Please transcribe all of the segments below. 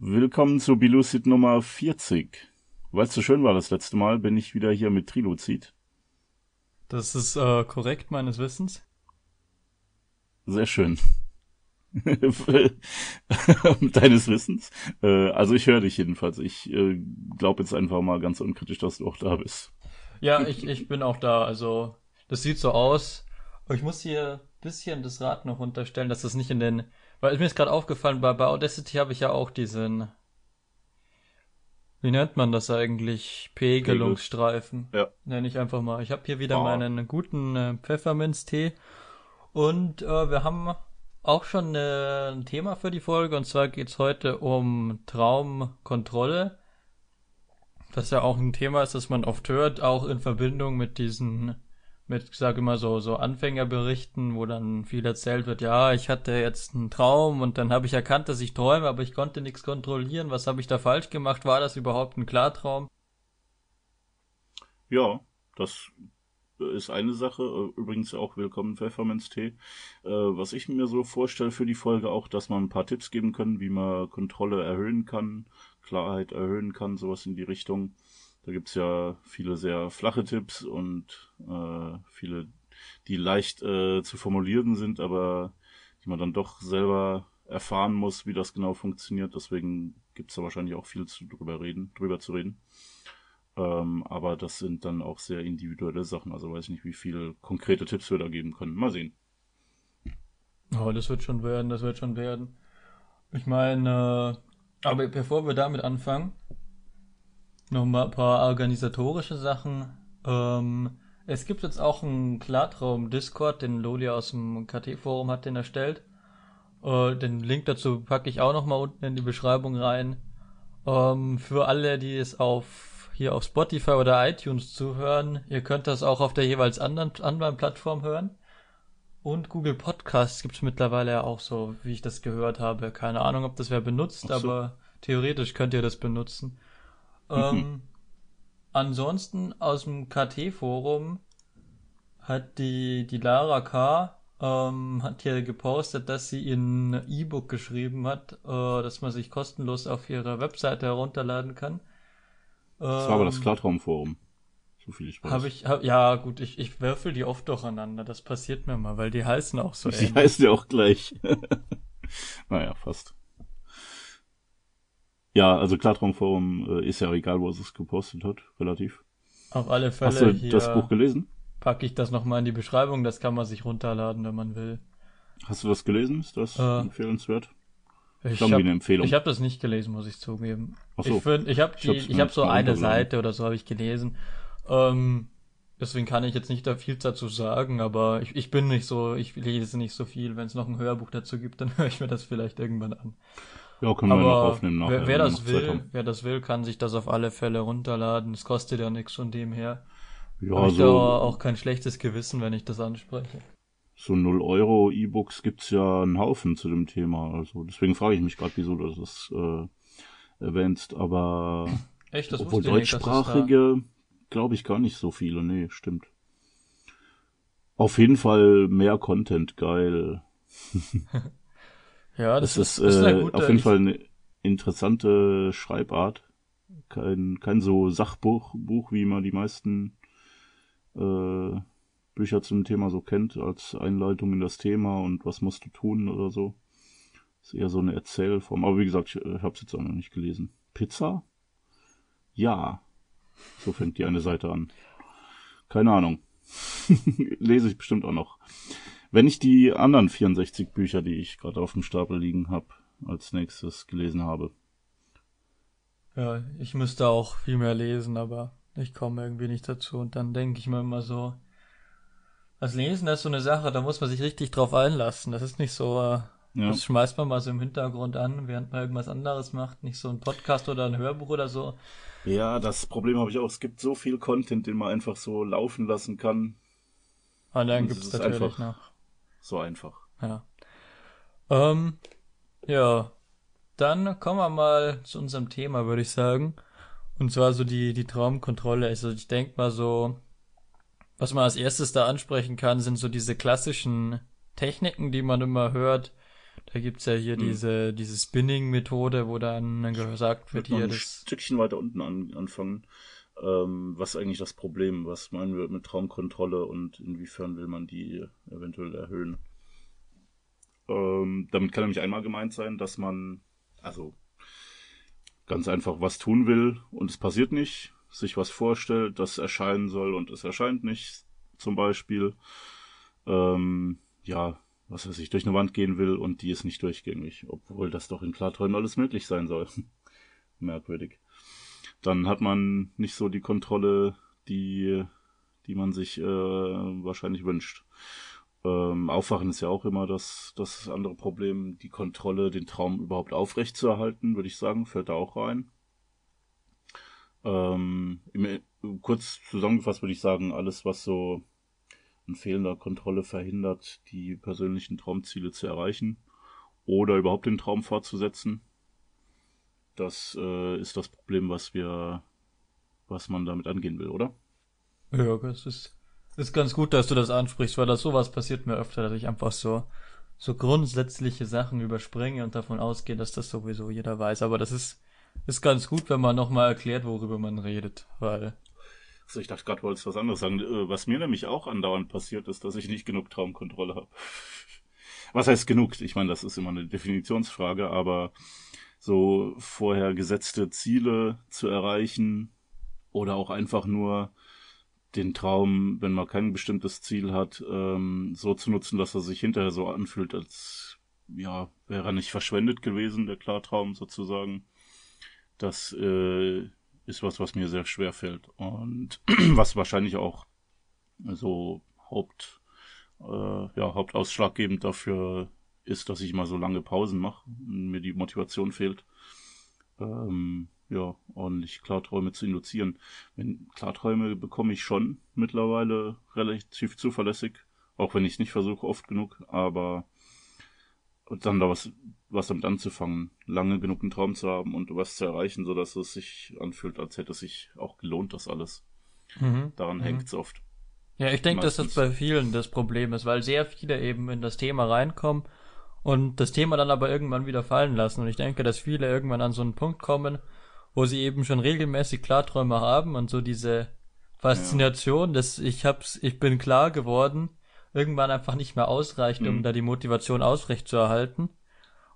Willkommen zu Bilucid Nummer 40. Weil es so schön war das letzte Mal, bin ich wieder hier mit Triluzid. Das ist äh, korrekt meines Wissens. Sehr schön. Deines Wissens. Äh, also ich höre dich jedenfalls. Ich äh, glaube jetzt einfach mal ganz unkritisch, dass du auch da bist. Ja, ich, ich bin auch da. Also das sieht so aus. Ich muss hier ein bisschen das Rad noch unterstellen, dass das nicht in den... Weil mir ist gerade aufgefallen, bei, bei Audacity habe ich ja auch diesen... Wie nennt man das eigentlich? Pegelungsstreifen. Ja. Nenne ich einfach mal. Ich habe hier wieder Ah. meinen guten äh, Pfefferminztee. Und äh, wir haben auch schon äh, ein Thema für die Folge. Und zwar geht's heute um Traumkontrolle. Was ja auch ein Thema ist, das man oft hört, auch in Verbindung mit diesen, mit, ich sage immer so, so Anfängerberichten, wo dann viel erzählt wird, ja, ich hatte jetzt einen Traum und dann habe ich erkannt, dass ich träume, aber ich konnte nichts kontrollieren. Was habe ich da falsch gemacht? War das überhaupt ein Klartraum? Ja, das ist eine Sache. Übrigens auch willkommen Pfefferminztee. Äh, was ich mir so vorstelle für die Folge auch, dass man ein paar Tipps geben können, wie man Kontrolle erhöhen kann, Klarheit erhöhen kann, sowas in die Richtung. Da gibt's ja viele sehr flache Tipps und äh, viele, die leicht äh, zu formulieren sind, aber die man dann doch selber erfahren muss, wie das genau funktioniert. Deswegen gibt's da wahrscheinlich auch viel zu drüber reden, drüber zu reden. Ähm, aber das sind dann auch sehr individuelle Sachen. Also weiß ich nicht, wie viele konkrete Tipps wir da geben können. Mal sehen. Oh, das wird schon werden, das wird schon werden. Ich meine, äh, aber bevor wir damit anfangen, noch mal ein paar organisatorische Sachen. Ähm, es gibt jetzt auch einen Klartraum-Discord, den Loli aus dem KT-Forum hat den erstellt. Äh, den Link dazu packe ich auch noch mal unten in die Beschreibung rein. Ähm, für alle, die es auf hier auf Spotify oder iTunes zuhören, ihr könnt das auch auf der jeweils anderen, anderen Plattform hören. Und Google Podcasts gibt's mittlerweile ja auch so, wie ich das gehört habe. Keine Ahnung, ob das wer benutzt, so. aber theoretisch könnt ihr das benutzen. Ähm, ansonsten aus dem KT-Forum hat die, die Lara K. Ähm, hat hier gepostet, dass sie in E-Book geschrieben hat, äh, dass man sich kostenlos auf ihrer Webseite herunterladen kann. Das war aber das Klartraumforum. So viel ich weiß. Habe ich, hab, ja gut, ich, ich würfel die oft durcheinander. Das passiert mir mal, weil die heißen auch so Sie ähnlich. heißt ja auch gleich. naja, fast. Ja, also Klartraumforum äh, ist ja egal, wo es es gepostet hat, relativ. Auf alle Fälle Hast du das Buch gelesen? packe ich das nochmal in die Beschreibung. Das kann man sich runterladen, wenn man will. Hast du das gelesen? Ist das Äh, empfehlenswert? Ich habe hab das nicht gelesen, muss ich zugeben. Ach so. Ich, find, ich habe hab so eine. Seite oder so habe ich gelesen. Ähm, deswegen kann ich jetzt nicht da viel dazu sagen, aber ich, ich bin nicht so, ich lese nicht so viel. Wenn es noch ein Hörbuch dazu gibt, dann höre ich mir das vielleicht irgendwann an. Ja, können wir noch Aber aufnehmen nachher. wer, wer das will, wer das will, kann sich das auf alle Fälle runterladen. Es kostet ja nichts von dem her. Ja, Habe ich da so, auch kein schlechtes Gewissen, wenn ich das anspreche. so 0 Euro E-Books gibt's ja einen Haufen zu dem Thema. Also deswegen frage ich mich gerade, wieso du das äh, erwähnst. Aber Echt, das obwohl es da- deutschsprachige, glaube ich, gar nicht so viele. Nee, stimmt. Auf jeden Fall mehr Content, geil. Ja, das, Das, ist, ist, äh, gute, auf jeden ich- Fall eine interessante Schreibart. Kein, kein so Sachbuch, Buch, wie man die meisten äh, Bücher zum Thema so kennt, als Einleitung in das Thema und was musst du tun oder so. Ist eher so eine Erzählform. Aber wie gesagt, ich, ich habe es jetzt auch noch nicht gelesen. Pizza? Ja. So fängt die eine Seite an. Keine Ahnung. Lese ich bestimmt auch noch. Wenn ich die anderen 64 Bücher, die ich gerade auf dem Stapel liegen habe, als nächstes gelesen habe. Ja, ich müsste auch viel mehr lesen, aber ich komme irgendwie nicht dazu. Und dann denke ich mir immer so, das Lesen ist so eine Sache, da muss man sich richtig drauf einlassen. Das ist nicht so, äh, Ja. das schmeißt man mal so im Hintergrund an, während man irgendwas anderes macht. Nicht so ein Podcast oder ein Hörbuch oder so. Ja, das Problem habe ich auch. Es gibt so viel Content, den man einfach so laufen lassen kann. Und dann Und gibt's es natürlich einfach- noch. So einfach. Ja. Ähm, ja. Dann kommen wir mal zu unserem Thema, würde ich sagen. Und zwar so die, die Traumkontrolle. Also ich denke mal so, was man als erstes da ansprechen kann, sind so diese klassischen Techniken, die man immer hört. Da gibt's ja hier hm. diese, diese Spinning-Methode, wo dann gesagt wird, hier das. Ein Stückchen weiter unten an, anfangen. Ähm, was eigentlich das Problem? Was meinen wir mit Traumkontrolle und inwiefern will man die eventuell erhöhen? Ähm, damit kann nämlich einmal gemeint sein, dass man, also ganz einfach was tun will und es passiert nicht, sich was vorstellt, das erscheinen soll und es erscheint nicht, zum Beispiel. Ähm, ja, was weiß ich, durch eine Wand gehen will und die ist nicht durchgängig, obwohl das doch in Klarträumen alles möglich sein soll. Merkwürdig. Dann hat man nicht so die Kontrolle, die, die man sich äh, wahrscheinlich wünscht. Ähm, Aufwachen ist ja auch immer das, das andere Problem, die Kontrolle, den Traum überhaupt aufrecht zu erhalten, würde ich sagen, fällt da auch rein. Ähm, im, kurz zusammengefasst würde ich sagen, alles, was so an fehlender Kontrolle verhindert, die persönlichen Traumziele zu erreichen oder überhaupt den Traum fortzusetzen. Das äh, ist das Problem, was wir, was man damit angehen will, oder? Ja, das ist, ist ganz gut, dass du das ansprichst, weil das sowas passiert mir öfter, dass ich einfach so, so grundsätzliche Sachen überspringe und davon ausgehe, dass das sowieso jeder weiß. Aber das ist, ist ganz gut, wenn man nochmal erklärt, worüber man redet, weil also ich dachte gerade, wolltest was anderes sagen. Äh, was mir nämlich auch andauernd passiert ist, dass ich nicht genug Traumkontrolle habe. Was heißt genug? Ich meine, das ist immer eine Definitionsfrage, aber so vorher gesetzte Ziele zu erreichen oder auch einfach nur den Traum, wenn man kein bestimmtes Ziel hat, ähm, so zu nutzen, dass er sich hinterher so anfühlt, als ja, wäre er nicht verschwendet gewesen, der Klartraum sozusagen. Das äh, ist was, was mir sehr schwer fällt und was wahrscheinlich auch so Haupt, äh, ja, hauptausschlaggebend dafür ist, dass ich mal so lange Pausen mache und mir die Motivation fehlt, ähm, ja, ordentlich Klarträume zu induzieren. Wenn Klarträume bekomme ich schon mittlerweile relativ zuverlässig, auch wenn ich es nicht versuche oft genug, aber dann da was, was damit anzufangen, lange genug einen Traum zu haben und was zu erreichen, so dass es sich anfühlt, als hätte es sich auch gelohnt, das alles. Mhm. Daran mhm. hängt es oft. Ja, ich denke, dass das bei vielen das Problem ist, weil sehr viele eben in das Thema reinkommen und das Thema dann aber irgendwann wieder fallen lassen. Und ich denke, dass viele irgendwann an so einen Punkt kommen, wo sie eben schon regelmäßig Klarträume haben und so diese Faszination, ja. dass ich hab's, ich bin klar geworden, irgendwann einfach nicht mehr ausreicht, um mhm. da die Motivation aufrechtzuerhalten.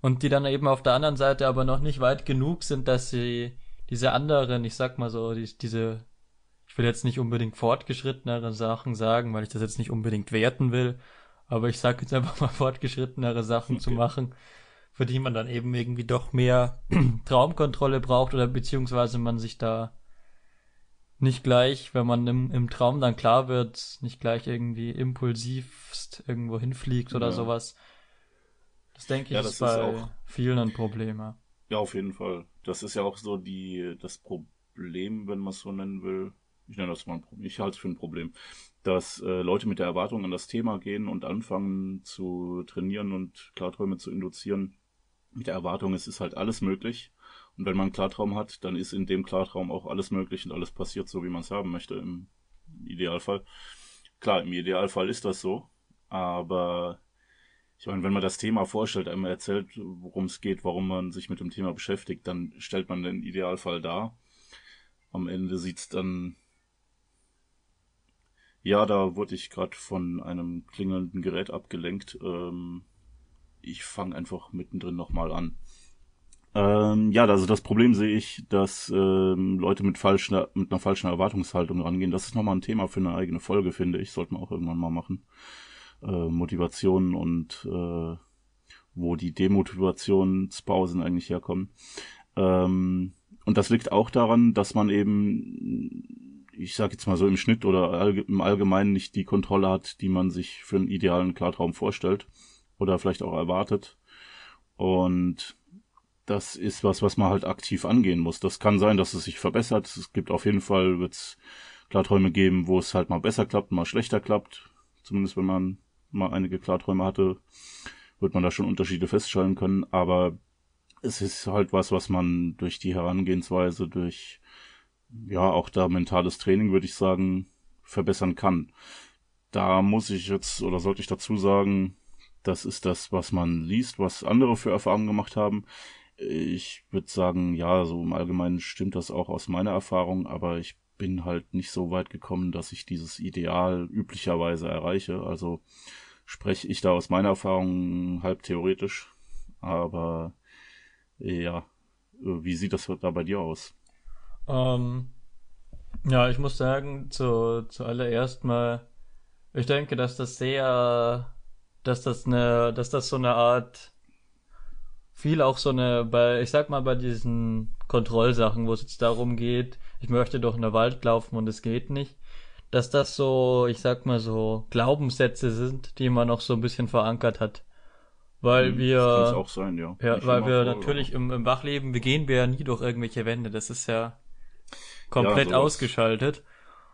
Und die dann eben auf der anderen Seite aber noch nicht weit genug sind, dass sie diese anderen, ich sag mal so, die, diese, ich will jetzt nicht unbedingt fortgeschrittenere Sachen sagen, weil ich das jetzt nicht unbedingt werten will, aber ich sag jetzt einfach mal fortgeschrittenere Sachen okay. zu machen, für die man dann eben irgendwie doch mehr Traumkontrolle braucht oder beziehungsweise man sich da nicht gleich, wenn man im, im Traum dann klar wird, nicht gleich irgendwie impulsivst irgendwo hinfliegt oder ja. sowas. Das denke ich ja, das ist bei ist auch, vielen ein Problem. Ja. ja, auf jeden Fall. Das ist ja auch so die das Problem, wenn man es so nennen will. Ich nenne das mal ein Problem. Ich halte es für ein Problem, dass äh, Leute mit der Erwartung an das Thema gehen und anfangen zu trainieren und Klarträume zu induzieren. Mit der Erwartung, es ist halt alles möglich und wenn man einen Klartraum hat, dann ist in dem Klartraum auch alles möglich und alles passiert so, wie man es haben möchte im Idealfall. Klar, im Idealfall ist das so, aber ich meine, wenn man das Thema vorstellt, einmal erzählt, worum es geht, warum man sich mit dem Thema beschäftigt, dann stellt man den Idealfall dar. Am Ende sieht's dann ja, da wurde ich gerade von einem klingelnden Gerät abgelenkt. Ähm, ich fange einfach mittendrin nochmal an. Ähm, ja, also das Problem sehe ich, dass ähm, Leute mit, falschen, mit einer falschen Erwartungshaltung rangehen. Das ist nochmal ein Thema für eine eigene Folge, finde ich. Sollte man auch irgendwann mal machen. Äh, Motivationen und äh, wo die Demotivationspausen eigentlich herkommen. Ähm, und das liegt auch daran, dass man eben, ich sage jetzt mal so im Schnitt oder im Allgemeinen nicht die Kontrolle hat, die man sich für einen idealen Klartraum vorstellt oder vielleicht auch erwartet. Und das ist was, was man halt aktiv angehen muss. Das kann sein, dass es sich verbessert. Es gibt auf jeden Fall, wird's Klarträume geben, wo es halt mal besser klappt, mal schlechter klappt. Zumindest wenn man mal einige Klarträume hatte, wird man da schon Unterschiede feststellen können. Aber es ist halt was, was man durch die Herangehensweise, durch ja auch da mentales Training, würde ich sagen, verbessern kann. Da muss ich jetzt oder sollte ich dazu sagen, das ist das, was man liest, was andere für Erfahrungen gemacht haben. Ich würde sagen, ja, so im Allgemeinen stimmt das auch aus meiner Erfahrung, aber ich bin halt nicht so weit gekommen, dass ich dieses Ideal üblicherweise erreiche. Also spreche ich da aus meiner Erfahrung halb theoretisch. Aber ja, wie sieht das da bei dir aus? Ähm, ja, ich muss sagen, zu, zuallererst mal, ich denke, dass das sehr, dass das eine, dass das so eine Art, viel auch so eine, bei, ich sag mal, bei diesen Kontrollsachen, wo es jetzt darum geht, ich möchte durch einen Wald laufen und es geht nicht, dass das so, ich sag mal so, Glaubenssätze sind, die man noch so ein bisschen verankert hat. Weil hm, wir. Sein, ja. ja weil wir vor, natürlich im, im Wachleben, wir gehen wir ja nie durch irgendwelche Wände. Das ist ja komplett ja, ausgeschaltet.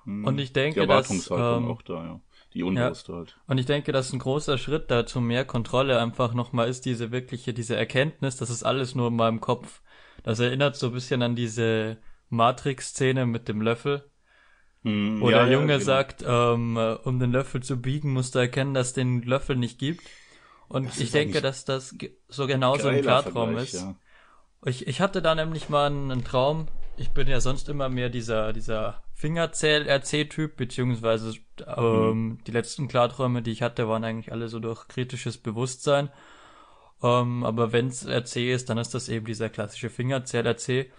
Hm, und ich denke, dass. Ähm, auch da, ja. Die Unbewusste ja. halt. Und ich denke, dass ein großer Schritt dazu mehr Kontrolle einfach nochmal ist, diese wirkliche, diese Erkenntnis, das ist alles nur in meinem Kopf. Das erinnert so ein bisschen an diese Matrix-Szene mit dem Löffel. Hm, wo ja, der Junge ja, genau. sagt, ähm, um den Löffel zu biegen, musst du erkennen, dass es den Löffel nicht gibt. Und das ich denke, dass das so genauso ein Klartraum ist. Ja. Ich, ich hatte da nämlich mal einen, einen Traum. Ich bin ja sonst immer mehr dieser, dieser Fingerzähl-RC-Typ, beziehungsweise ähm, mhm. die letzten Klarträume, die ich hatte, waren eigentlich alle so durch kritisches Bewusstsein. Ähm, aber wenn's RC ist, dann ist das eben dieser klassische Fingerzähl-RC.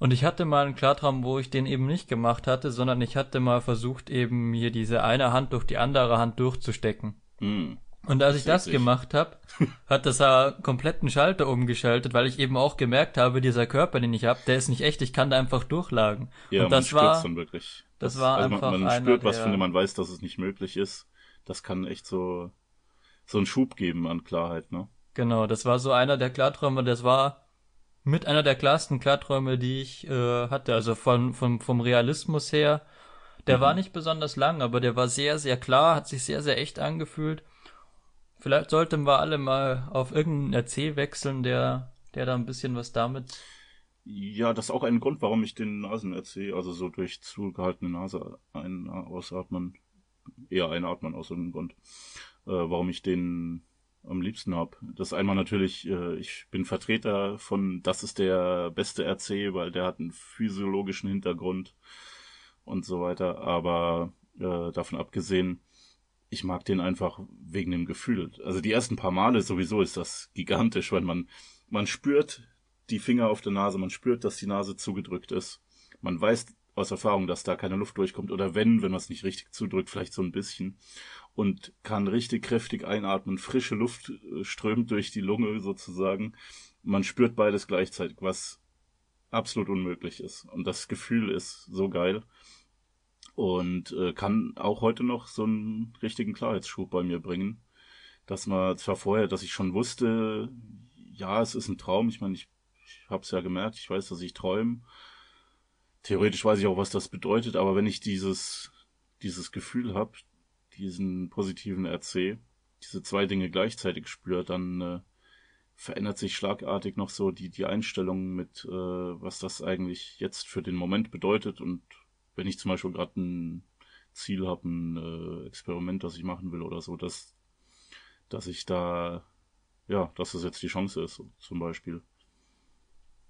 Und ich hatte mal einen Klartraum, wo ich den eben nicht gemacht hatte, sondern ich hatte mal versucht, eben mir diese eine Hand durch die andere Hand durchzustecken. Mhm. Und als ich das gemacht habe, hat das ja kompletten Schalter umgeschaltet, weil ich eben auch gemerkt habe, dieser Körper, den ich habe, der ist nicht echt, ich kann da einfach durchlagen. Ja, und das man war dann wirklich. Das, das war also einfach man, man spürt was, von dem man weiß, dass es nicht möglich ist. Das kann echt so so einen Schub geben an Klarheit, ne? Genau, das war so einer der Klarträume, das war mit einer der klarsten Klarträume, die ich äh, hatte, also von, von vom Realismus her. Der mhm. war nicht besonders lang, aber der war sehr sehr klar, hat sich sehr sehr echt angefühlt Vielleicht sollten wir alle mal auf irgendeinen RC wechseln, der, der da ein bisschen was damit. Ja, das ist auch ein Grund, warum ich den Nasen-RC, also so durch zugehaltene Nase ein, ausatmen, eher einatmen aus irgendeinem Grund, äh, warum ich den am liebsten hab. Das einmal natürlich, äh, ich bin Vertreter von, das ist der beste RC, weil der hat einen physiologischen Hintergrund und so weiter, aber äh, davon abgesehen, ich mag den einfach wegen dem Gefühl. Also die ersten paar Male sowieso ist das gigantisch, weil man, man spürt die Finger auf der Nase, man spürt, dass die Nase zugedrückt ist. Man weiß aus Erfahrung, dass da keine Luft durchkommt oder wenn, wenn man es nicht richtig zudrückt, vielleicht so ein bisschen und kann richtig kräftig einatmen. Frische Luft äh, strömt durch die Lunge sozusagen. Man spürt beides gleichzeitig, was absolut unmöglich ist. Und das Gefühl ist so geil und äh, kann auch heute noch so einen richtigen Klarheitsschub bei mir bringen. Dass man zwar vorher, dass ich schon wusste, ja, es ist ein Traum. Ich meine, ich, ich habe es ja gemerkt, ich weiß, dass ich träume. Theoretisch weiß ich auch, was das bedeutet, aber wenn ich dieses dieses Gefühl habe, diesen positiven RC, diese zwei Dinge gleichzeitig spüre, dann äh, verändert sich schlagartig noch so die die Einstellung mit, äh, was das eigentlich jetzt für den Moment bedeutet und wenn ich zum Beispiel gerade ein Ziel habe, ein äh, Experiment, das ich machen will oder so, dass, dass ich da, ja, dass das jetzt die Chance ist, zum Beispiel.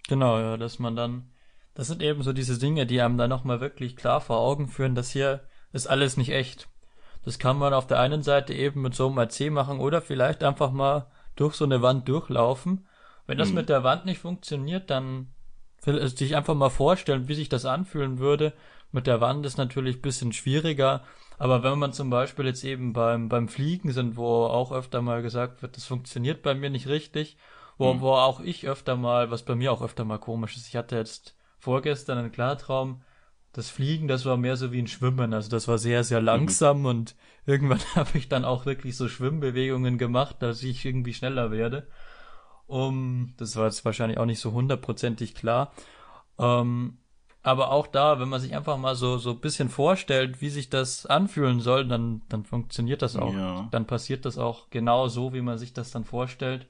Genau, ja, dass man dann, das sind eben so diese Dinge, die einem dann nochmal wirklich klar vor Augen führen, dass hier ist alles nicht echt. Das kann man auf der einen Seite eben mit so einem AC machen oder vielleicht einfach mal durch so eine Wand durchlaufen. Wenn das hm. mit der Wand nicht funktioniert, dann sich einfach mal vorstellen, wie sich das anfühlen würde, mit der Wand ist natürlich ein bisschen schwieriger, aber wenn man zum Beispiel jetzt eben beim, beim Fliegen sind, wo auch öfter mal gesagt wird, das funktioniert bei mir nicht richtig, wo, mhm. wo auch ich öfter mal, was bei mir auch öfter mal komisch ist, ich hatte jetzt vorgestern einen Klartraum, das Fliegen, das war mehr so wie ein Schwimmen, also das war sehr, sehr langsam mhm. und irgendwann habe ich dann auch wirklich so Schwimmbewegungen gemacht, dass ich irgendwie schneller werde. Um, das war jetzt wahrscheinlich auch nicht so hundertprozentig klar. Ähm, aber auch da, wenn man sich einfach mal so so ein bisschen vorstellt, wie sich das anfühlen soll, dann dann funktioniert das auch. Ja. Dann passiert das auch genau so, wie man sich das dann vorstellt.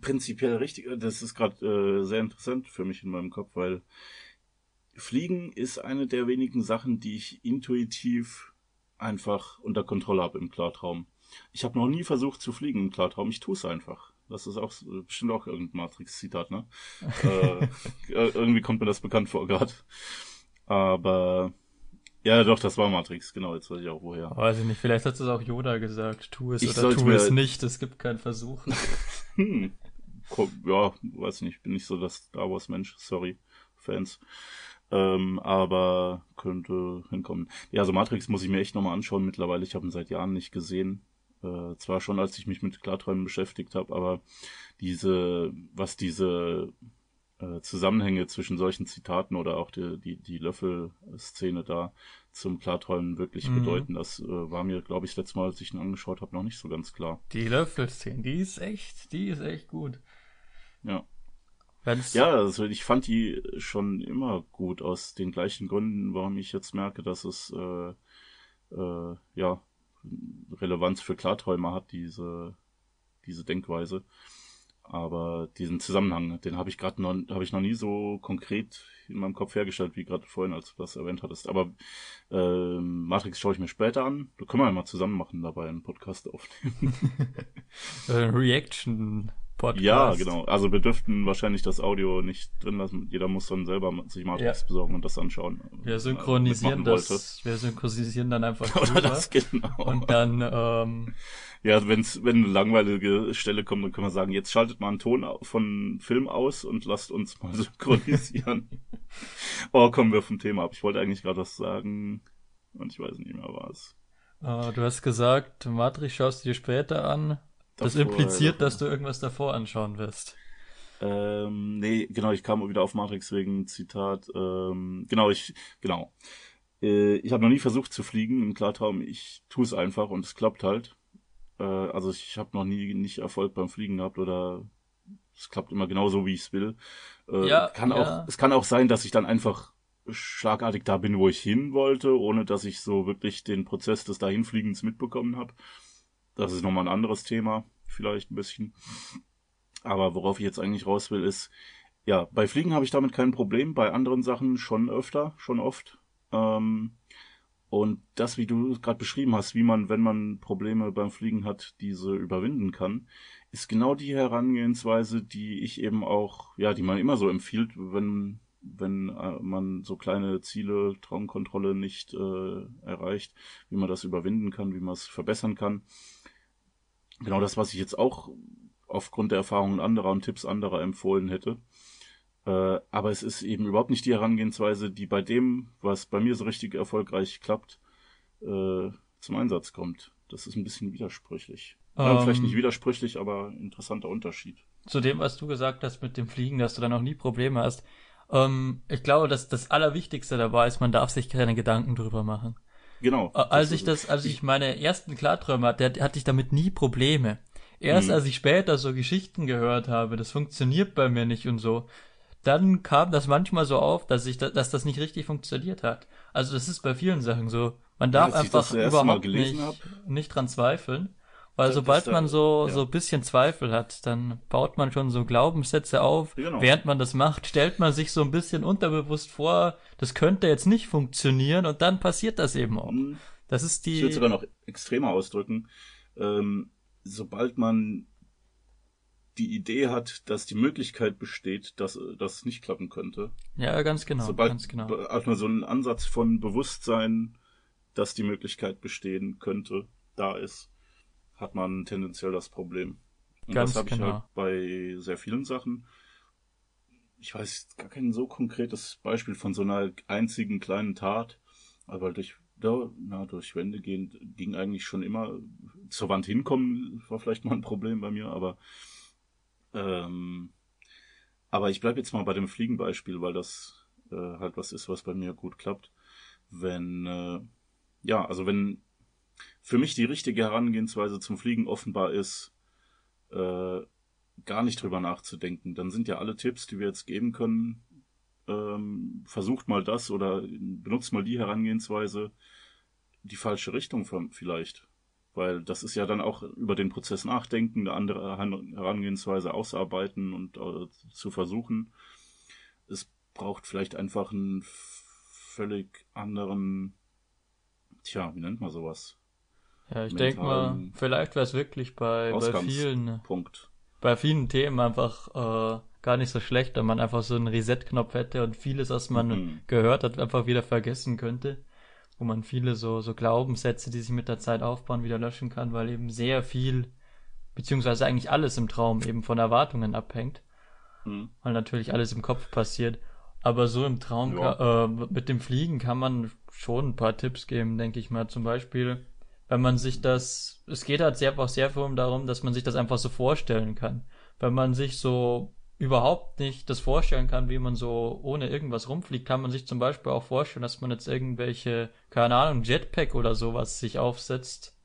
Prinzipiell richtig. Das ist gerade äh, sehr interessant für mich in meinem Kopf, weil Fliegen ist eine der wenigen Sachen, die ich intuitiv einfach unter Kontrolle habe im Klartraum. ich habe noch nie versucht zu fliegen im Klartraum, ich tue es einfach. Das ist auch bestimmt auch irgendein Matrix-Zitat, ne? äh, irgendwie kommt mir das bekannt vor gerade. Aber ja, doch, das war Matrix, genau, jetzt weiß ich auch woher. Weiß ich nicht, vielleicht hat es auch Yoda gesagt, tu es ich oder tu es nicht, es gibt keinen Versuch. hm. Ja, weiß nicht, bin nicht so das Star Wars Mensch, sorry, Fans. Ähm, aber könnte hinkommen. Ja, so Matrix muss ich mir echt nochmal anschauen mittlerweile. Ich habe ihn seit Jahren nicht gesehen. Äh, zwar schon, als ich mich mit Klarträumen beschäftigt habe, aber diese, was diese äh, Zusammenhänge zwischen solchen Zitaten oder auch die, die, die Löffel-Szene da zum Klarträumen wirklich mhm. bedeuten, das äh, war mir, glaube ich, letztes Mal, als ich ihn angeschaut habe, noch nicht so ganz klar. Die Löffel-Szene, die ist echt, die ist echt gut. Ja. Wenn's ja, also ich fand die schon immer gut aus den gleichen Gründen, warum ich jetzt merke, dass es äh, äh, ja Relevanz für Klarträumer hat, diese, diese Denkweise. Aber diesen Zusammenhang, den habe ich gerade noch, habe ich noch nie so konkret in meinem Kopf hergestellt, wie gerade vorhin, als du das erwähnt hattest. Aber äh, Matrix schaue ich mir später an. Da können wir ja mal zusammen machen, dabei einen Podcast aufnehmen. Reaction Podcast. Ja, genau. Also wir dürften wahrscheinlich das Audio nicht drin lassen. Jeder muss dann selber sich Matrix ja. besorgen und das anschauen. Wir äh, synchronisieren das. Wir synchronisieren dann einfach Oder das genau. Und dann ähm, ja, wenn's, wenn eine langweilige Stelle kommt, dann können wir sagen, jetzt schaltet mal einen Ton von Film aus und lasst uns mal synchronisieren. oh, kommen wir vom Thema ab. Ich wollte eigentlich gerade was sagen und ich weiß nicht mehr was. Uh, du hast gesagt, Matrix schaust du dir später an. Das impliziert, dass du irgendwas davor anschauen wirst. Ähm, nee, genau, ich kam wieder auf Matrix wegen Zitat. Ähm, genau, ich, genau. Äh, ich habe noch nie versucht zu fliegen im Klartraum. Ich tue es einfach und es klappt halt. Äh, also ich habe noch nie nicht Erfolg beim Fliegen gehabt oder es klappt immer genauso, wie ich es will. Äh, ja, kann ja. auch, es kann auch sein, dass ich dann einfach schlagartig da bin, wo ich hin wollte, ohne dass ich so wirklich den Prozess des Dahinfliegens mitbekommen habe. Das ist nochmal ein anderes Thema, vielleicht ein bisschen. Aber worauf ich jetzt eigentlich raus will, ist, ja, bei Fliegen habe ich damit kein Problem, bei anderen Sachen schon öfter, schon oft. Ähm, und das, wie du gerade beschrieben hast, wie man, wenn man Probleme beim Fliegen hat, diese überwinden kann, ist genau die Herangehensweise, die ich eben auch, ja, die man immer so empfiehlt, wenn wenn äh, man so kleine Ziele, Traumkontrolle nicht äh, erreicht, wie man das überwinden kann, wie man es verbessern kann genau das, was ich jetzt auch aufgrund der Erfahrungen anderer und Tipps anderer empfohlen hätte. Äh, aber es ist eben überhaupt nicht die Herangehensweise, die bei dem, was bei mir so richtig erfolgreich klappt, äh, zum Einsatz kommt. Das ist ein bisschen widersprüchlich. Um, ja, vielleicht nicht ähm. widersprüchlich, aber interessanter Unterschied. Zu dem, was du gesagt hast mit dem Fliegen, dass du da noch nie Probleme hast. Ähm, ich glaube, dass das Allerwichtigste dabei ist, man darf sich keine Gedanken drüber machen. Genau. Als ich das, als ich meine ersten Klarträume hatte, hatte ich damit nie Probleme. Erst mhm. als ich später so Geschichten gehört habe, das funktioniert bei mir nicht und so, dann kam das manchmal so auf, dass ich, dass das nicht richtig funktioniert hat. Also das ist bei vielen Sachen so. Man darf ja, einfach überhaupt nicht, nicht dran zweifeln. Weil sobald man so, ja. so ein bisschen Zweifel hat, dann baut man schon so Glaubenssätze auf. Genau. Während man das macht, stellt man sich so ein bisschen unterbewusst vor, das könnte jetzt nicht funktionieren und dann passiert das eben auch. Mhm. Das ist die. Ich würde sogar noch extremer ausdrücken. Ähm, sobald man die Idee hat, dass die Möglichkeit besteht, dass das nicht klappen könnte. Ja, ganz genau. Sobald ganz genau. hat man so einen Ansatz von Bewusstsein, dass die Möglichkeit bestehen könnte, da ist, hat man tendenziell das Problem. Und Ganz das habe genau. ich halt bei sehr vielen Sachen. Ich weiß gar kein so konkretes Beispiel von so einer einzigen kleinen Tat, aber durch, na, durch Wände gehen ging eigentlich schon immer. Zur Wand hinkommen war vielleicht mal ein Problem bei mir, aber ähm, aber ich bleibe jetzt mal bei dem Fliegenbeispiel, weil das äh, halt was ist, was bei mir gut klappt. Wenn äh, ja, also wenn für mich die richtige Herangehensweise zum Fliegen offenbar ist, äh, gar nicht drüber nachzudenken. Dann sind ja alle Tipps, die wir jetzt geben können, ähm, versucht mal das oder benutzt mal die Herangehensweise, die falsche Richtung vielleicht. Weil das ist ja dann auch über den Prozess nachdenken, eine andere Herangehensweise ausarbeiten und äh, zu versuchen. Es braucht vielleicht einfach einen völlig anderen, tja, wie nennt man sowas? Ja, ich denke mal, vielleicht wäre es wirklich bei, bei vielen Punkt. bei vielen Themen einfach äh, gar nicht so schlecht, wenn man einfach so einen Reset-Knopf hätte und vieles, was man mhm. gehört hat, einfach wieder vergessen könnte. Wo man viele so, so Glaubenssätze, die sich mit der Zeit aufbauen, wieder löschen kann, weil eben sehr viel, beziehungsweise eigentlich alles im Traum eben von Erwartungen abhängt. Mhm. Weil natürlich alles im Kopf passiert. Aber so im Traum ja. äh, mit dem Fliegen kann man schon ein paar Tipps geben, denke ich mal. Zum Beispiel, wenn man sich das, es geht halt sehr, auch sehr viel darum, dass man sich das einfach so vorstellen kann. Wenn man sich so überhaupt nicht das vorstellen kann, wie man so ohne irgendwas rumfliegt, kann man sich zum Beispiel auch vorstellen, dass man jetzt irgendwelche, keine Ahnung, Jetpack oder sowas sich aufsetzt.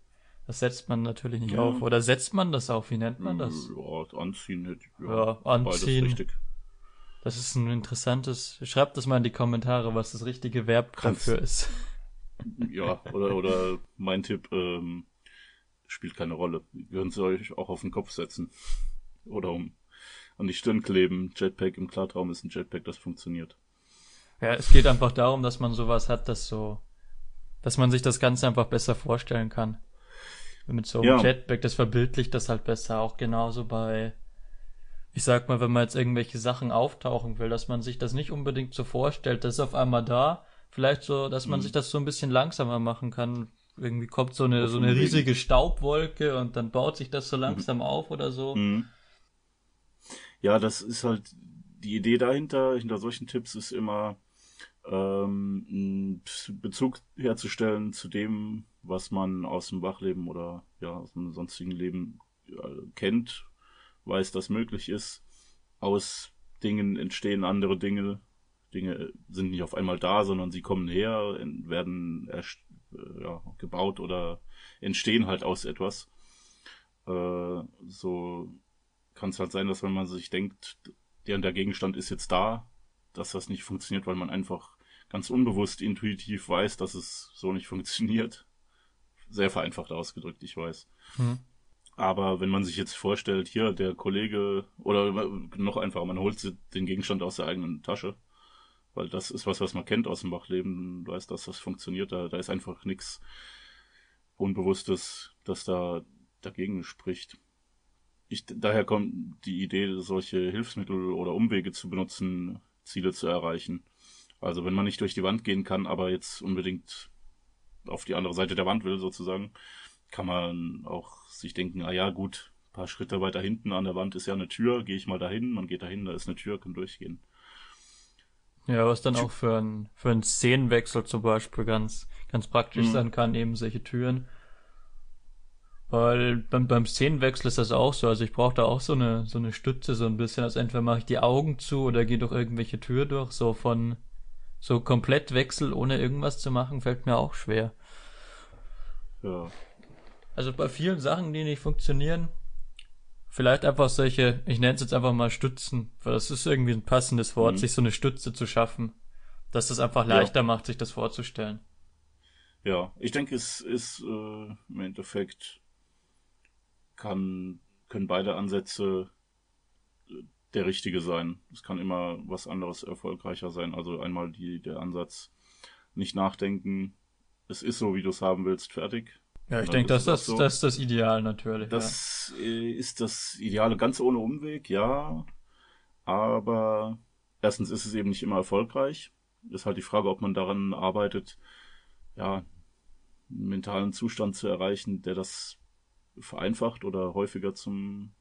Das setzt man natürlich nicht ja. auf. Oder setzt man das auf? Wie nennt man das? Ja, anziehen hätte ich. Ja, ja anziehen. Das ist ein interessantes. Schreibt das mal in die Kommentare, was das richtige Verb dafür ist. Ja, oder, oder mein Tipp, ähm, spielt keine Rolle. Ihr könnt sie euch auch auf den Kopf setzen. Oder um an die Stirn kleben. Jetpack im Klartraum ist ein Jetpack, das funktioniert. Ja, es geht einfach darum, dass man sowas hat, dass so, dass man sich das Ganze einfach besser vorstellen kann. Mit so einem ja. Jetpack, das verbildlicht das halt besser. Auch genauso bei, ich sag mal, wenn man jetzt irgendwelche Sachen auftauchen will, dass man sich das nicht unbedingt so vorstellt, das ist auf einmal da. Vielleicht so, dass man mhm. sich das so ein bisschen langsamer machen kann. Irgendwie kommt so eine, so eine riesige Staubwolke und dann baut sich das so langsam mhm. auf oder so. Mhm. Ja, das ist halt die Idee dahinter, hinter solchen Tipps ist immer ähm, einen Bezug herzustellen zu dem, was man aus dem Wachleben oder ja aus dem sonstigen Leben ja, kennt, weiß, dass möglich ist. Aus Dingen entstehen andere Dinge. Dinge sind nicht auf einmal da, sondern sie kommen her, werden äh, ja, gebaut oder entstehen halt aus etwas. Äh, so kann es halt sein, dass wenn man sich denkt, der der Gegenstand ist jetzt da, dass das nicht funktioniert, weil man einfach ganz unbewusst intuitiv weiß, dass es so nicht funktioniert. Sehr vereinfacht ausgedrückt, ich weiß. Mhm. Aber wenn man sich jetzt vorstellt, hier der Kollege oder noch einfacher, man holt den Gegenstand aus der eigenen Tasche, weil das ist was, was man kennt aus dem Wachleben, weiß, dass das funktioniert, da, da ist einfach nichts Unbewusstes, das da dagegen spricht ich, daher kommt die Idee, solche Hilfsmittel oder Umwege zu benutzen, Ziele zu erreichen. Also wenn man nicht durch die Wand gehen kann, aber jetzt unbedingt auf die andere Seite der Wand will, sozusagen, kann man auch sich denken, ah ja, gut, paar Schritte weiter hinten an der Wand ist ja eine Tür, gehe ich mal dahin, man geht dahin, da ist eine Tür, kann durchgehen. Ja, was dann auch für einen für einen Szenenwechsel zum Beispiel ganz, ganz praktisch mhm. sein kann, eben solche Türen. Weil beim, beim Szenenwechsel ist das auch so. Also ich brauche da auch so eine, so eine Stütze, so ein bisschen. Also entweder mache ich die Augen zu oder gehe durch irgendwelche Tür durch. So von so komplett Wechsel, ohne irgendwas zu machen, fällt mir auch schwer. Ja. Also bei vielen Sachen, die nicht funktionieren, vielleicht einfach solche, ich nenne es jetzt einfach mal Stützen, weil das ist irgendwie ein passendes Wort, mhm. sich so eine Stütze zu schaffen. Dass das einfach leichter ja. macht, sich das vorzustellen. Ja, ich denke, es ist äh, im Endeffekt kann, können beide Ansätze äh, der richtige sein. Es kann immer was anderes erfolgreicher sein. Also einmal die, der Ansatz, nicht nachdenken, es ist so, wie du es haben willst, fertig. Ja, ich denke, das, das, so. das ist das Ideal natürlich. Das ja. Äh, ist das Ideale, ganz ohne Umweg, ja. Aber erstens ist es eben nicht immer erfolgreich. Ist halt die Frage, ob man daran arbeitet, ja, einen mentalen Zustand zu erreichen, der das vereinfacht oder häufiger zum,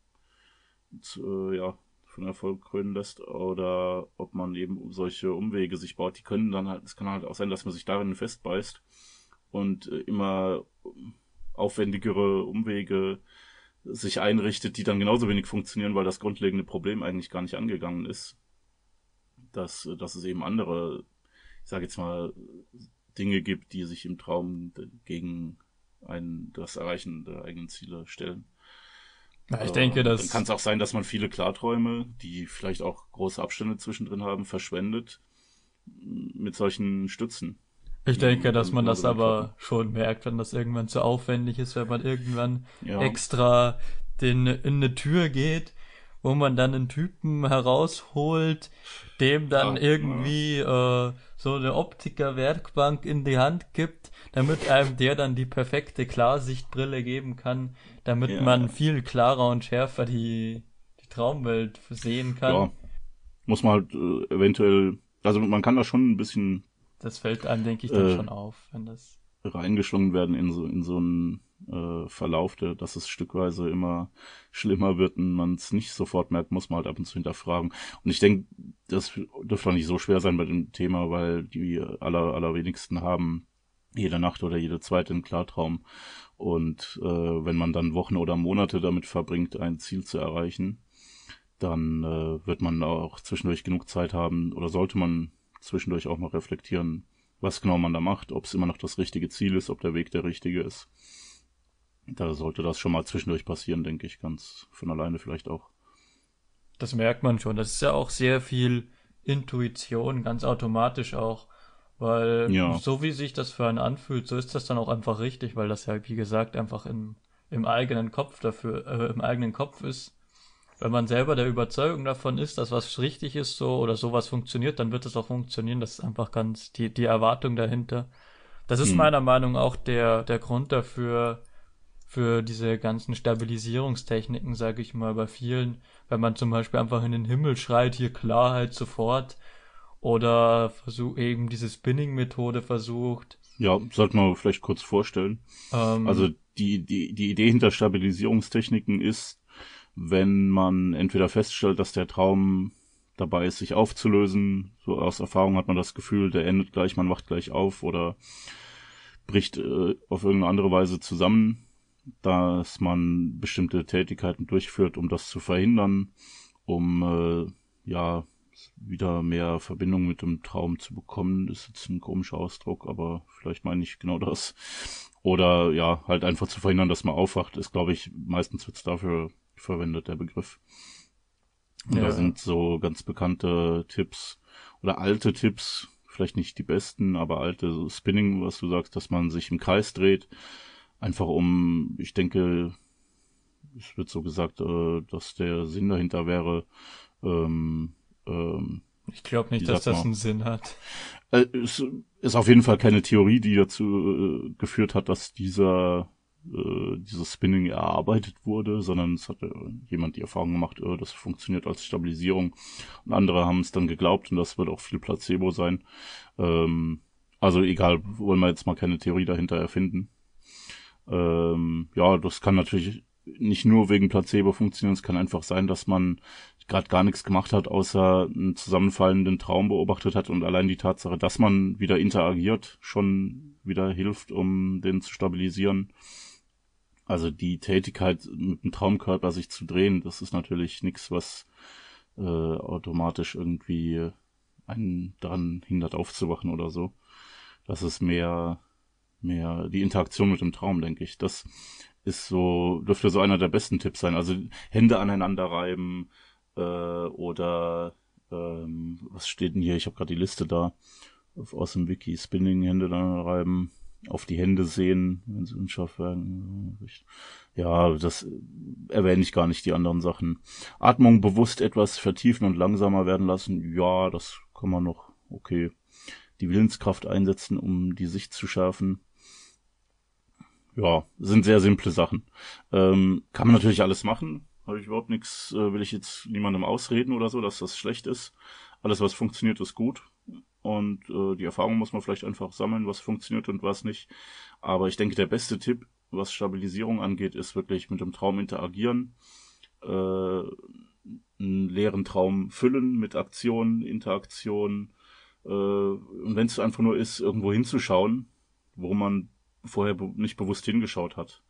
zu, äh, ja, von Erfolg krönen lässt oder ob man eben solche Umwege sich baut, die können dann halt, es kann halt auch sein, dass man sich darin festbeißt und äh, immer aufwendigere Umwege sich einrichtet, die dann genauso wenig funktionieren, weil das grundlegende Problem eigentlich gar nicht angegangen ist. Dass, dass es eben andere, ich sage jetzt mal, Dinge gibt, die sich im Traum gegen ein, das Erreichen der eigenen Ziele stellen. Ja, ich äh, denke, dass. Dann kann es auch sein, dass man viele Klarträume, die vielleicht auch große Abstände zwischendrin haben, verschwendet mit solchen Stützen. Ich denke, dass man das aber schon merkt, wenn das irgendwann zu aufwendig ist, wenn man irgendwann ja. extra den, in eine Tür geht, wo man dann einen Typen herausholt, dem dann ja, irgendwie ja. Äh, so eine Optiker-Werkbank in die Hand gibt, damit einem der dann die perfekte Klarsichtbrille geben kann, damit man viel klarer und schärfer die, die Traumwelt sehen kann. Ja. Muss man halt äh, eventuell, also man kann da schon ein bisschen. Das fällt einem, denke ich, dann äh, schon auf, wenn das. reingeschlungen werden in so, in so einen äh, Verlauf, der, dass es stückweise immer schlimmer wird und man es nicht sofort merkt, muss man halt ab und zu hinterfragen. Und ich denke, das dürfte auch nicht so schwer sein bei dem Thema, weil die aller, allerwenigsten haben jede Nacht oder jede zweite einen Klartraum. Und äh, wenn man dann Wochen oder Monate damit verbringt, ein Ziel zu erreichen, dann äh, wird man auch zwischendurch genug Zeit haben oder sollte man zwischendurch auch mal reflektieren, was genau man da macht, ob es immer noch das richtige Ziel ist, ob der Weg der richtige ist. Da sollte das schon mal zwischendurch passieren, denke ich, ganz von alleine vielleicht auch. Das merkt man schon. Das ist ja auch sehr viel Intuition, ganz automatisch auch. Weil ja. so wie sich das für einen anfühlt, so ist das dann auch einfach richtig, weil das ja, wie gesagt, einfach im, im eigenen Kopf dafür, äh, im eigenen Kopf ist. Wenn man selber der Überzeugung davon ist, dass was richtig ist so oder sowas funktioniert, dann wird es auch funktionieren. Das ist einfach ganz die, die Erwartung dahinter. Das ist hm. meiner Meinung nach auch der, der Grund dafür, für diese ganzen Stabilisierungstechniken, sage ich mal, bei vielen, wenn man zum Beispiel einfach in den Himmel schreit, hier Klarheit sofort, oder versucht eben diese Spinning-Methode versucht. Ja, sollte man vielleicht kurz vorstellen. Ähm, also die, die, die Idee hinter Stabilisierungstechniken ist, wenn man entweder feststellt, dass der Traum dabei ist, sich aufzulösen, so aus Erfahrung hat man das Gefühl, der endet gleich, man wacht gleich auf oder bricht äh, auf irgendeine andere Weise zusammen, dass man bestimmte Tätigkeiten durchführt, um das zu verhindern, um äh, ja wieder mehr Verbindung mit dem Traum zu bekommen. Das ist jetzt ein komischer Ausdruck, aber vielleicht meine ich genau das. Oder ja, halt einfach zu verhindern, dass man aufwacht, ist, glaube ich, meistens wird's dafür verwendet, der Begriff. Und ja. da sind so ganz bekannte Tipps oder alte Tipps, vielleicht nicht die besten, aber alte so Spinning, was du sagst, dass man sich im Kreis dreht, Einfach um, ich denke, es wird so gesagt, äh, dass der Sinn dahinter wäre, ähm, ähm, ich glaube nicht, dass das mal, einen Sinn hat. Äh, es ist auf jeden Fall keine Theorie, die dazu äh, geführt hat, dass dieser äh, dieses Spinning erarbeitet wurde, sondern es hat äh, jemand die Erfahrung gemacht, äh, das funktioniert als Stabilisierung. Und andere haben es dann geglaubt und das wird auch viel Placebo sein. Ähm, also egal, wollen wir jetzt mal keine Theorie dahinter erfinden. Ähm, ja, das kann natürlich nicht nur wegen Placebo funktionieren, es kann einfach sein, dass man gerade gar nichts gemacht hat, außer einen zusammenfallenden Traum beobachtet hat und allein die Tatsache, dass man wieder interagiert, schon wieder hilft, um den zu stabilisieren. Also die Tätigkeit mit dem Traumkörper sich zu drehen, das ist natürlich nichts, was äh, automatisch irgendwie einen daran hindert aufzuwachen oder so. Das ist mehr mehr die Interaktion mit dem Traum, denke ich. Das ist so, dürfte so einer der besten Tipps sein. Also Hände aneinander reiben äh, oder ähm, was steht denn hier? Ich habe gerade die Liste da aus dem Wiki. Spinning, Hände aneinander reiben, auf die Hände sehen, wenn sie unscharf werden. Ja, das erwähne ich gar nicht, die anderen Sachen. Atmung bewusst etwas vertiefen und langsamer werden lassen. Ja, das kann man noch, okay. Die Willenskraft einsetzen, um die Sicht zu schärfen ja, sind sehr simple Sachen. Ähm, kann man natürlich alles machen. Habe ich überhaupt nichts, äh, will ich jetzt niemandem ausreden oder so, dass das schlecht ist. Alles, was funktioniert, ist gut. Und äh, die Erfahrung muss man vielleicht einfach sammeln, was funktioniert und was nicht. Aber ich denke, der beste Tipp, was Stabilisierung angeht, ist wirklich mit dem Traum interagieren. Äh, einen leeren Traum füllen mit Aktionen, Interaktion. Äh, und wenn es einfach nur ist, irgendwo hinzuschauen, wo man vorher be nicht bewusst hingeschaut hat.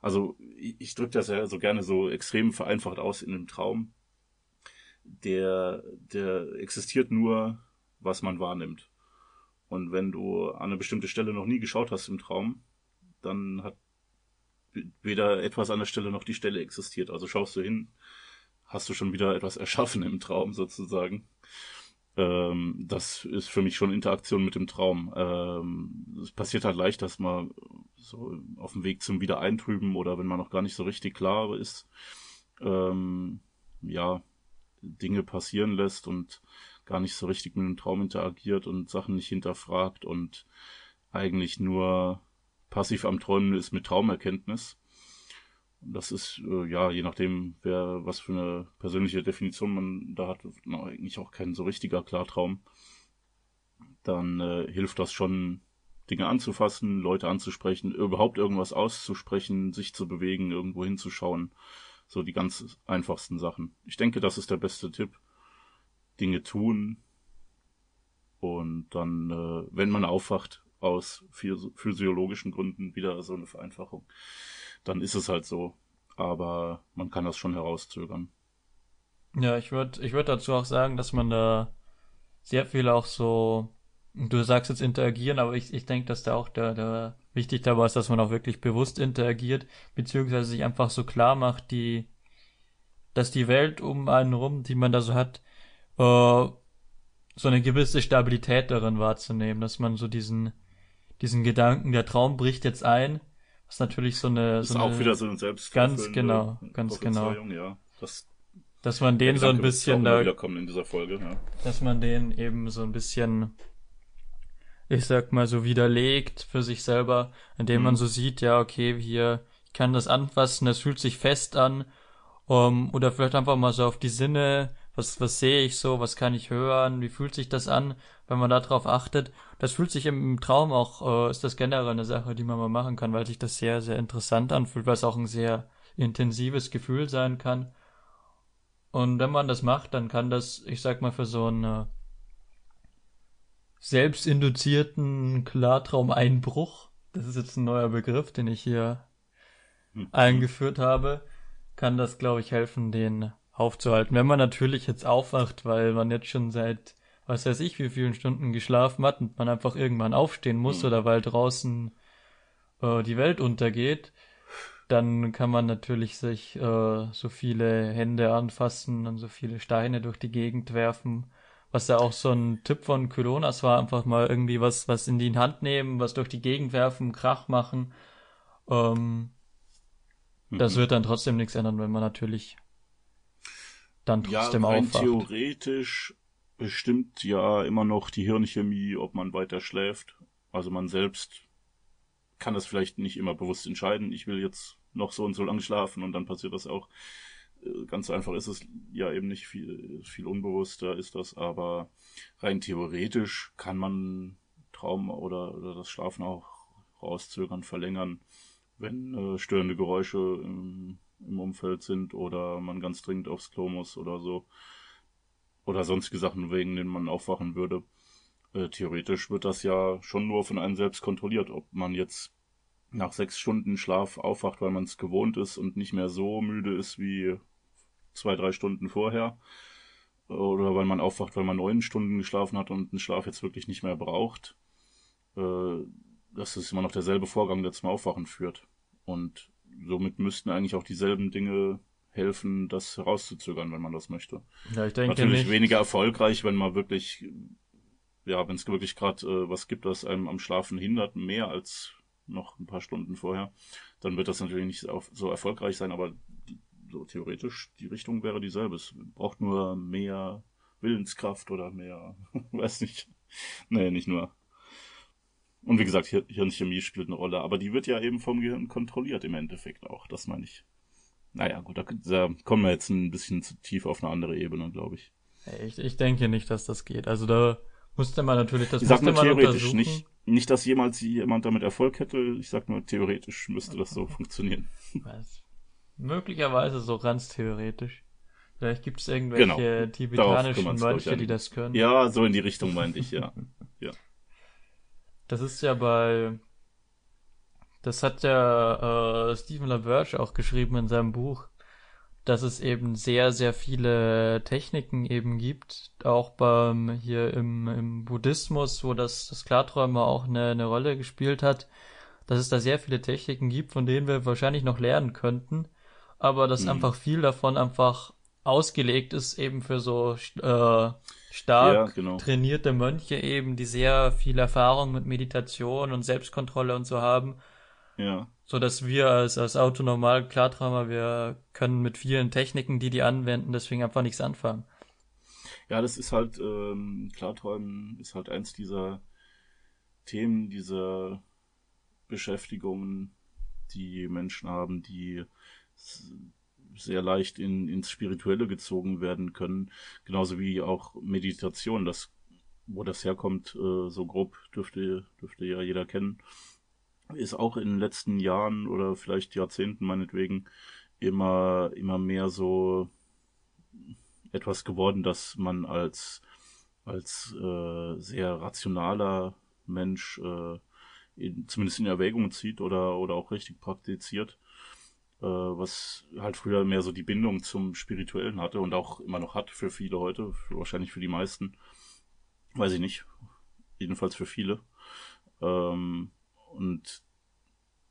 Also ich, ich drücke das ja so gerne so extrem vereinfacht aus in einem Traum. Der, der existiert nur, was man wahrnimmt. Und wenn du an eine bestimmte Stelle noch nie geschaut hast im Traum, dann hat weder etwas an der Stelle noch die Stelle existiert. Also schaust du hin, hast du schon wieder etwas erschaffen im Traum sozusagen. Ähm, das ist für mich schon Interaktion mit dem Traum. Ähm, es passiert halt leicht, dass man so auf dem Weg zum Wiedereintrüben oder wenn man noch gar nicht so richtig klar ist, ähm, ja, Dinge passieren lässt und gar nicht so richtig mit dem Traum interagiert und Sachen nicht hinterfragt und eigentlich nur passiv am Träumen ist mit Traumerkenntnis. Das ist, äh, ja, je nachdem, wer, was für eine persönliche Definition man da hat, na, eigentlich auch kein so richtiger Klartraum. Dann äh, hilft das schon, Dinge anzufassen, Leute anzusprechen, überhaupt irgendwas auszusprechen, sich zu bewegen, irgendwo hinzuschauen. So die ganz einfachsten Sachen. Ich denke, das ist der beste Tipp. Dinge tun. Und dann, äh, wenn man aufwacht, aus physiologischen Gründen wieder so eine Vereinfachung, dann ist es halt so. Aber man kann das schon herauszögern. Ja, ich würde ich würd dazu auch sagen, dass man da sehr viel auch so Du sagst jetzt interagieren, aber ich, ich denke, dass da auch der, der wichtig dabei ist, dass man auch wirklich bewusst interagiert, beziehungsweise sich einfach so klar macht, die, dass die Welt um einen rum, die man da so hat, äh, so eine gewisse Stabilität darin wahrzunehmen, dass man so diesen, diesen Gedanken, der Traum bricht jetzt ein, was natürlich so eine, das so ist eine, auch wieder so ein selbst ganz genau, ganz genau, ja, das dass man den so ein bisschen da, in dieser Folge, ja. dass man den eben so ein bisschen ich sag mal, so widerlegt für sich selber, indem mhm. man so sieht, ja, okay, hier, ich kann das anfassen, das fühlt sich fest an, um, oder vielleicht einfach mal so auf die Sinne, was, was sehe ich so, was kann ich hören, wie fühlt sich das an, wenn man darauf achtet. Das fühlt sich im Traum auch, äh, ist das generell eine Sache, die man mal machen kann, weil sich das sehr, sehr interessant anfühlt, weil es auch ein sehr intensives Gefühl sein kann. Und wenn man das macht, dann kann das, ich sag mal, für so eine selbstinduzierten Klartraumeinbruch. Das ist jetzt ein neuer Begriff, den ich hier mhm. eingeführt habe. Kann das, glaube ich, helfen, den aufzuhalten. Wenn man natürlich jetzt aufwacht, weil man jetzt schon seit, was weiß ich, wie vielen Stunden geschlafen hat und man einfach irgendwann aufstehen muss mhm. oder weil draußen äh, die Welt untergeht, dann kann man natürlich sich äh, so viele Hände anfassen und so viele Steine durch die Gegend werfen was ja auch so ein Tipp von Kylonas war, einfach mal irgendwie was, was in die Hand nehmen, was durch die Gegend werfen, Krach machen. Ähm, mhm. Das wird dann trotzdem nichts ändern, wenn man natürlich dann trotzdem ja, rein aufwacht. theoretisch bestimmt ja immer noch die Hirnchemie, ob man weiter schläft. Also man selbst kann das vielleicht nicht immer bewusst entscheiden. Ich will jetzt noch so und so lang schlafen und dann passiert das auch. Äh, ganz einfach ist es ja eben nicht viel, viel unbewusster ist das, aber rein theoretisch kann man Traum oder, oder das Schlafen auch rauszögern, verlängern, wenn äh, störende Geräusche im, im Umfeld sind oder man ganz dringend aufs Klo muss oder so. Oder sonstige Sachen, wegen denen man aufwachen würde. Äh, theoretisch wird das ja schon nur von einem selbst kontrolliert, ob man jetzt nach sechs Stunden Schlaf aufwacht, weil man es gewohnt ist und nicht mehr so müde ist wie zwei, drei Stunden vorher. Oder weil man aufwacht, weil man neun Stunden geschlafen hat und den Schlaf jetzt wirklich nicht mehr braucht. Äh, das ist immer noch derselbe Vorgang, der zum Aufwachen führt. Und somit müssten eigentlich auch dieselben Dinge helfen, das herauszuzögern, wenn man das möchte. Ja, ich denke Natürlich nicht. weniger erfolgreich, wenn man wirklich, ja, wenn es wirklich gerade äh, was gibt, das einem am Schlafen hindert, mehr als noch ein paar Stunden vorher, dann wird das natürlich nicht so erfolgreich sein, aber so theoretisch, die Richtung wäre dieselbe. Es braucht nur mehr Willenskraft oder mehr, weiß nicht. Nee, nicht nur. Und wie gesagt, Hirnchemie spielt eine Rolle, aber die wird ja eben vom Gehirn kontrolliert im Endeffekt auch, das meine ich. Naja, gut, da, da kommen wir jetzt ein bisschen zu tief auf eine andere Ebene, glaube ich. Ich, ich denke nicht, dass das geht. Also da musste man natürlich das ich sag nur theoretisch nicht, nicht, dass jemals jemand damit Erfolg hätte. Ich sag nur theoretisch müsste das so funktionieren. Was? Möglicherweise so ganz theoretisch. Vielleicht gibt es irgendwelche genau. tibetanischen Mönche, die das können. Ja, so in die Richtung meinte ich, ja. ja. Das ist ja bei. Das hat ja äh, Stephen LaBerge auch geschrieben in seinem Buch, dass es eben sehr, sehr viele Techniken eben gibt, auch beim hier im, im Buddhismus, wo das, das Klarträumen auch eine, eine Rolle gespielt hat, dass es da sehr viele Techniken gibt, von denen wir wahrscheinlich noch lernen könnten, aber dass mhm. einfach viel davon einfach ausgelegt ist eben für so äh, stark ja, genau. trainierte Mönche eben, die sehr viel Erfahrung mit Meditation und Selbstkontrolle und so haben. Ja. So dass wir als, als autonormal Klarträumer, wir können mit vielen Techniken, die die anwenden, deswegen einfach nichts anfangen. Ja, das ist halt, ähm, Klarträumen ist halt eins dieser Themen, dieser Beschäftigungen, die Menschen haben, die sehr leicht in, ins Spirituelle gezogen werden können. Genauso wie auch Meditation, das, wo das herkommt, äh, so grob dürfte, dürfte ja jeder kennen, ist auch in den letzten Jahren oder vielleicht Jahrzehnten meinetwegen immer, immer mehr so etwas geworden, dass man als, als äh, sehr rationaler Mensch äh, in, zumindest in Erwägung zieht oder, oder auch richtig praktiziert, was halt früher mehr so die Bindung zum Spirituellen hatte und auch immer noch hat für viele heute, für, wahrscheinlich für die meisten, weiß ich nicht, jedenfalls für viele. Ähm, und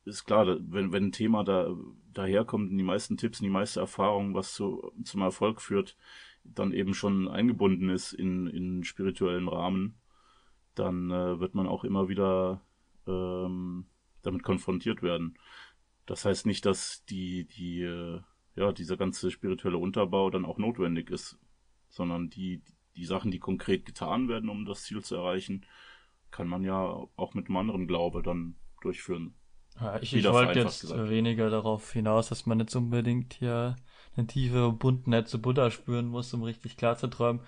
ist klar, wenn, wenn ein Thema da daherkommt und die meisten Tipps und die meiste Erfahrung, was zu, zum Erfolg führt, dann eben schon eingebunden ist in, in spirituellen Rahmen, dann äh, wird man auch immer wieder ähm, damit konfrontiert werden. Das heißt nicht, dass die, die, äh, ja, dieser ganze spirituelle Unterbau dann auch notwendig ist, sondern die, die Sachen, die konkret getan werden, um das Ziel zu erreichen, kann man ja auch mit einem anderen Glaube dann durchführen. Ja, ich, ich wollte jetzt gesagt. weniger darauf hinaus, dass man jetzt unbedingt hier eine tiefe Verbundenheit zu Buddha spüren muss, um richtig klar zu träumen,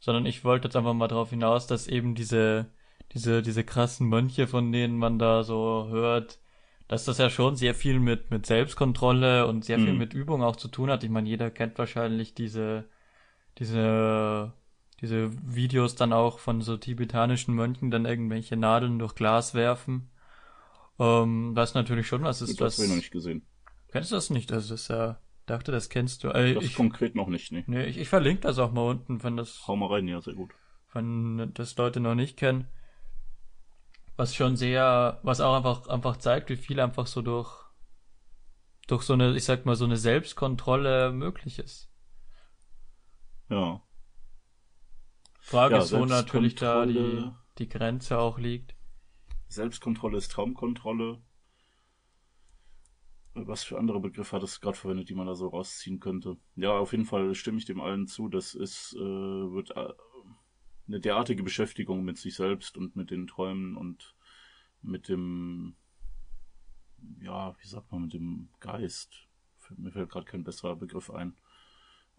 sondern ich wollte jetzt einfach mal darauf hinaus, dass eben diese diese, diese krassen Mönche, von denen man da so hört, dass das ja schon sehr viel mit, mit Selbstkontrolle und sehr mhm. viel mit Übung auch zu tun hat. Ich meine, jeder kennt wahrscheinlich diese, diese, diese Videos dann auch von so tibetanischen Mönchen, dann irgendwelche Nadeln durch Glas werfen. Ähm, was natürlich schon was ist. Das habe ich noch nicht gesehen. Kennst du das nicht? Das ist ja, dachte, das kennst du. Äh, das ich, konkret noch nicht, nee. Nee, ich, ich verlinke das auch mal unten, wenn das. Hau mal rein, ja, sehr gut. Wenn das Leute noch nicht kennen was schon sehr, was auch einfach, einfach zeigt, wie viel einfach so durch, durch so eine, ich sag mal, so eine Selbstkontrolle möglich ist. Ja. Frage ja, ist, wo natürlich da die, die Grenze auch liegt. Selbstkontrolle ist Traumkontrolle. Was für andere Begriffe hat es gerade verwendet, die man da so rausziehen könnte? Ja, auf jeden Fall stimme ich dem allen zu. Das ist, äh, wird äh, eine derartige Beschäftigung mit sich selbst und mit den Träumen und mit dem, ja, wie sagt man, mit dem Geist, mir fällt gerade kein besserer Begriff ein,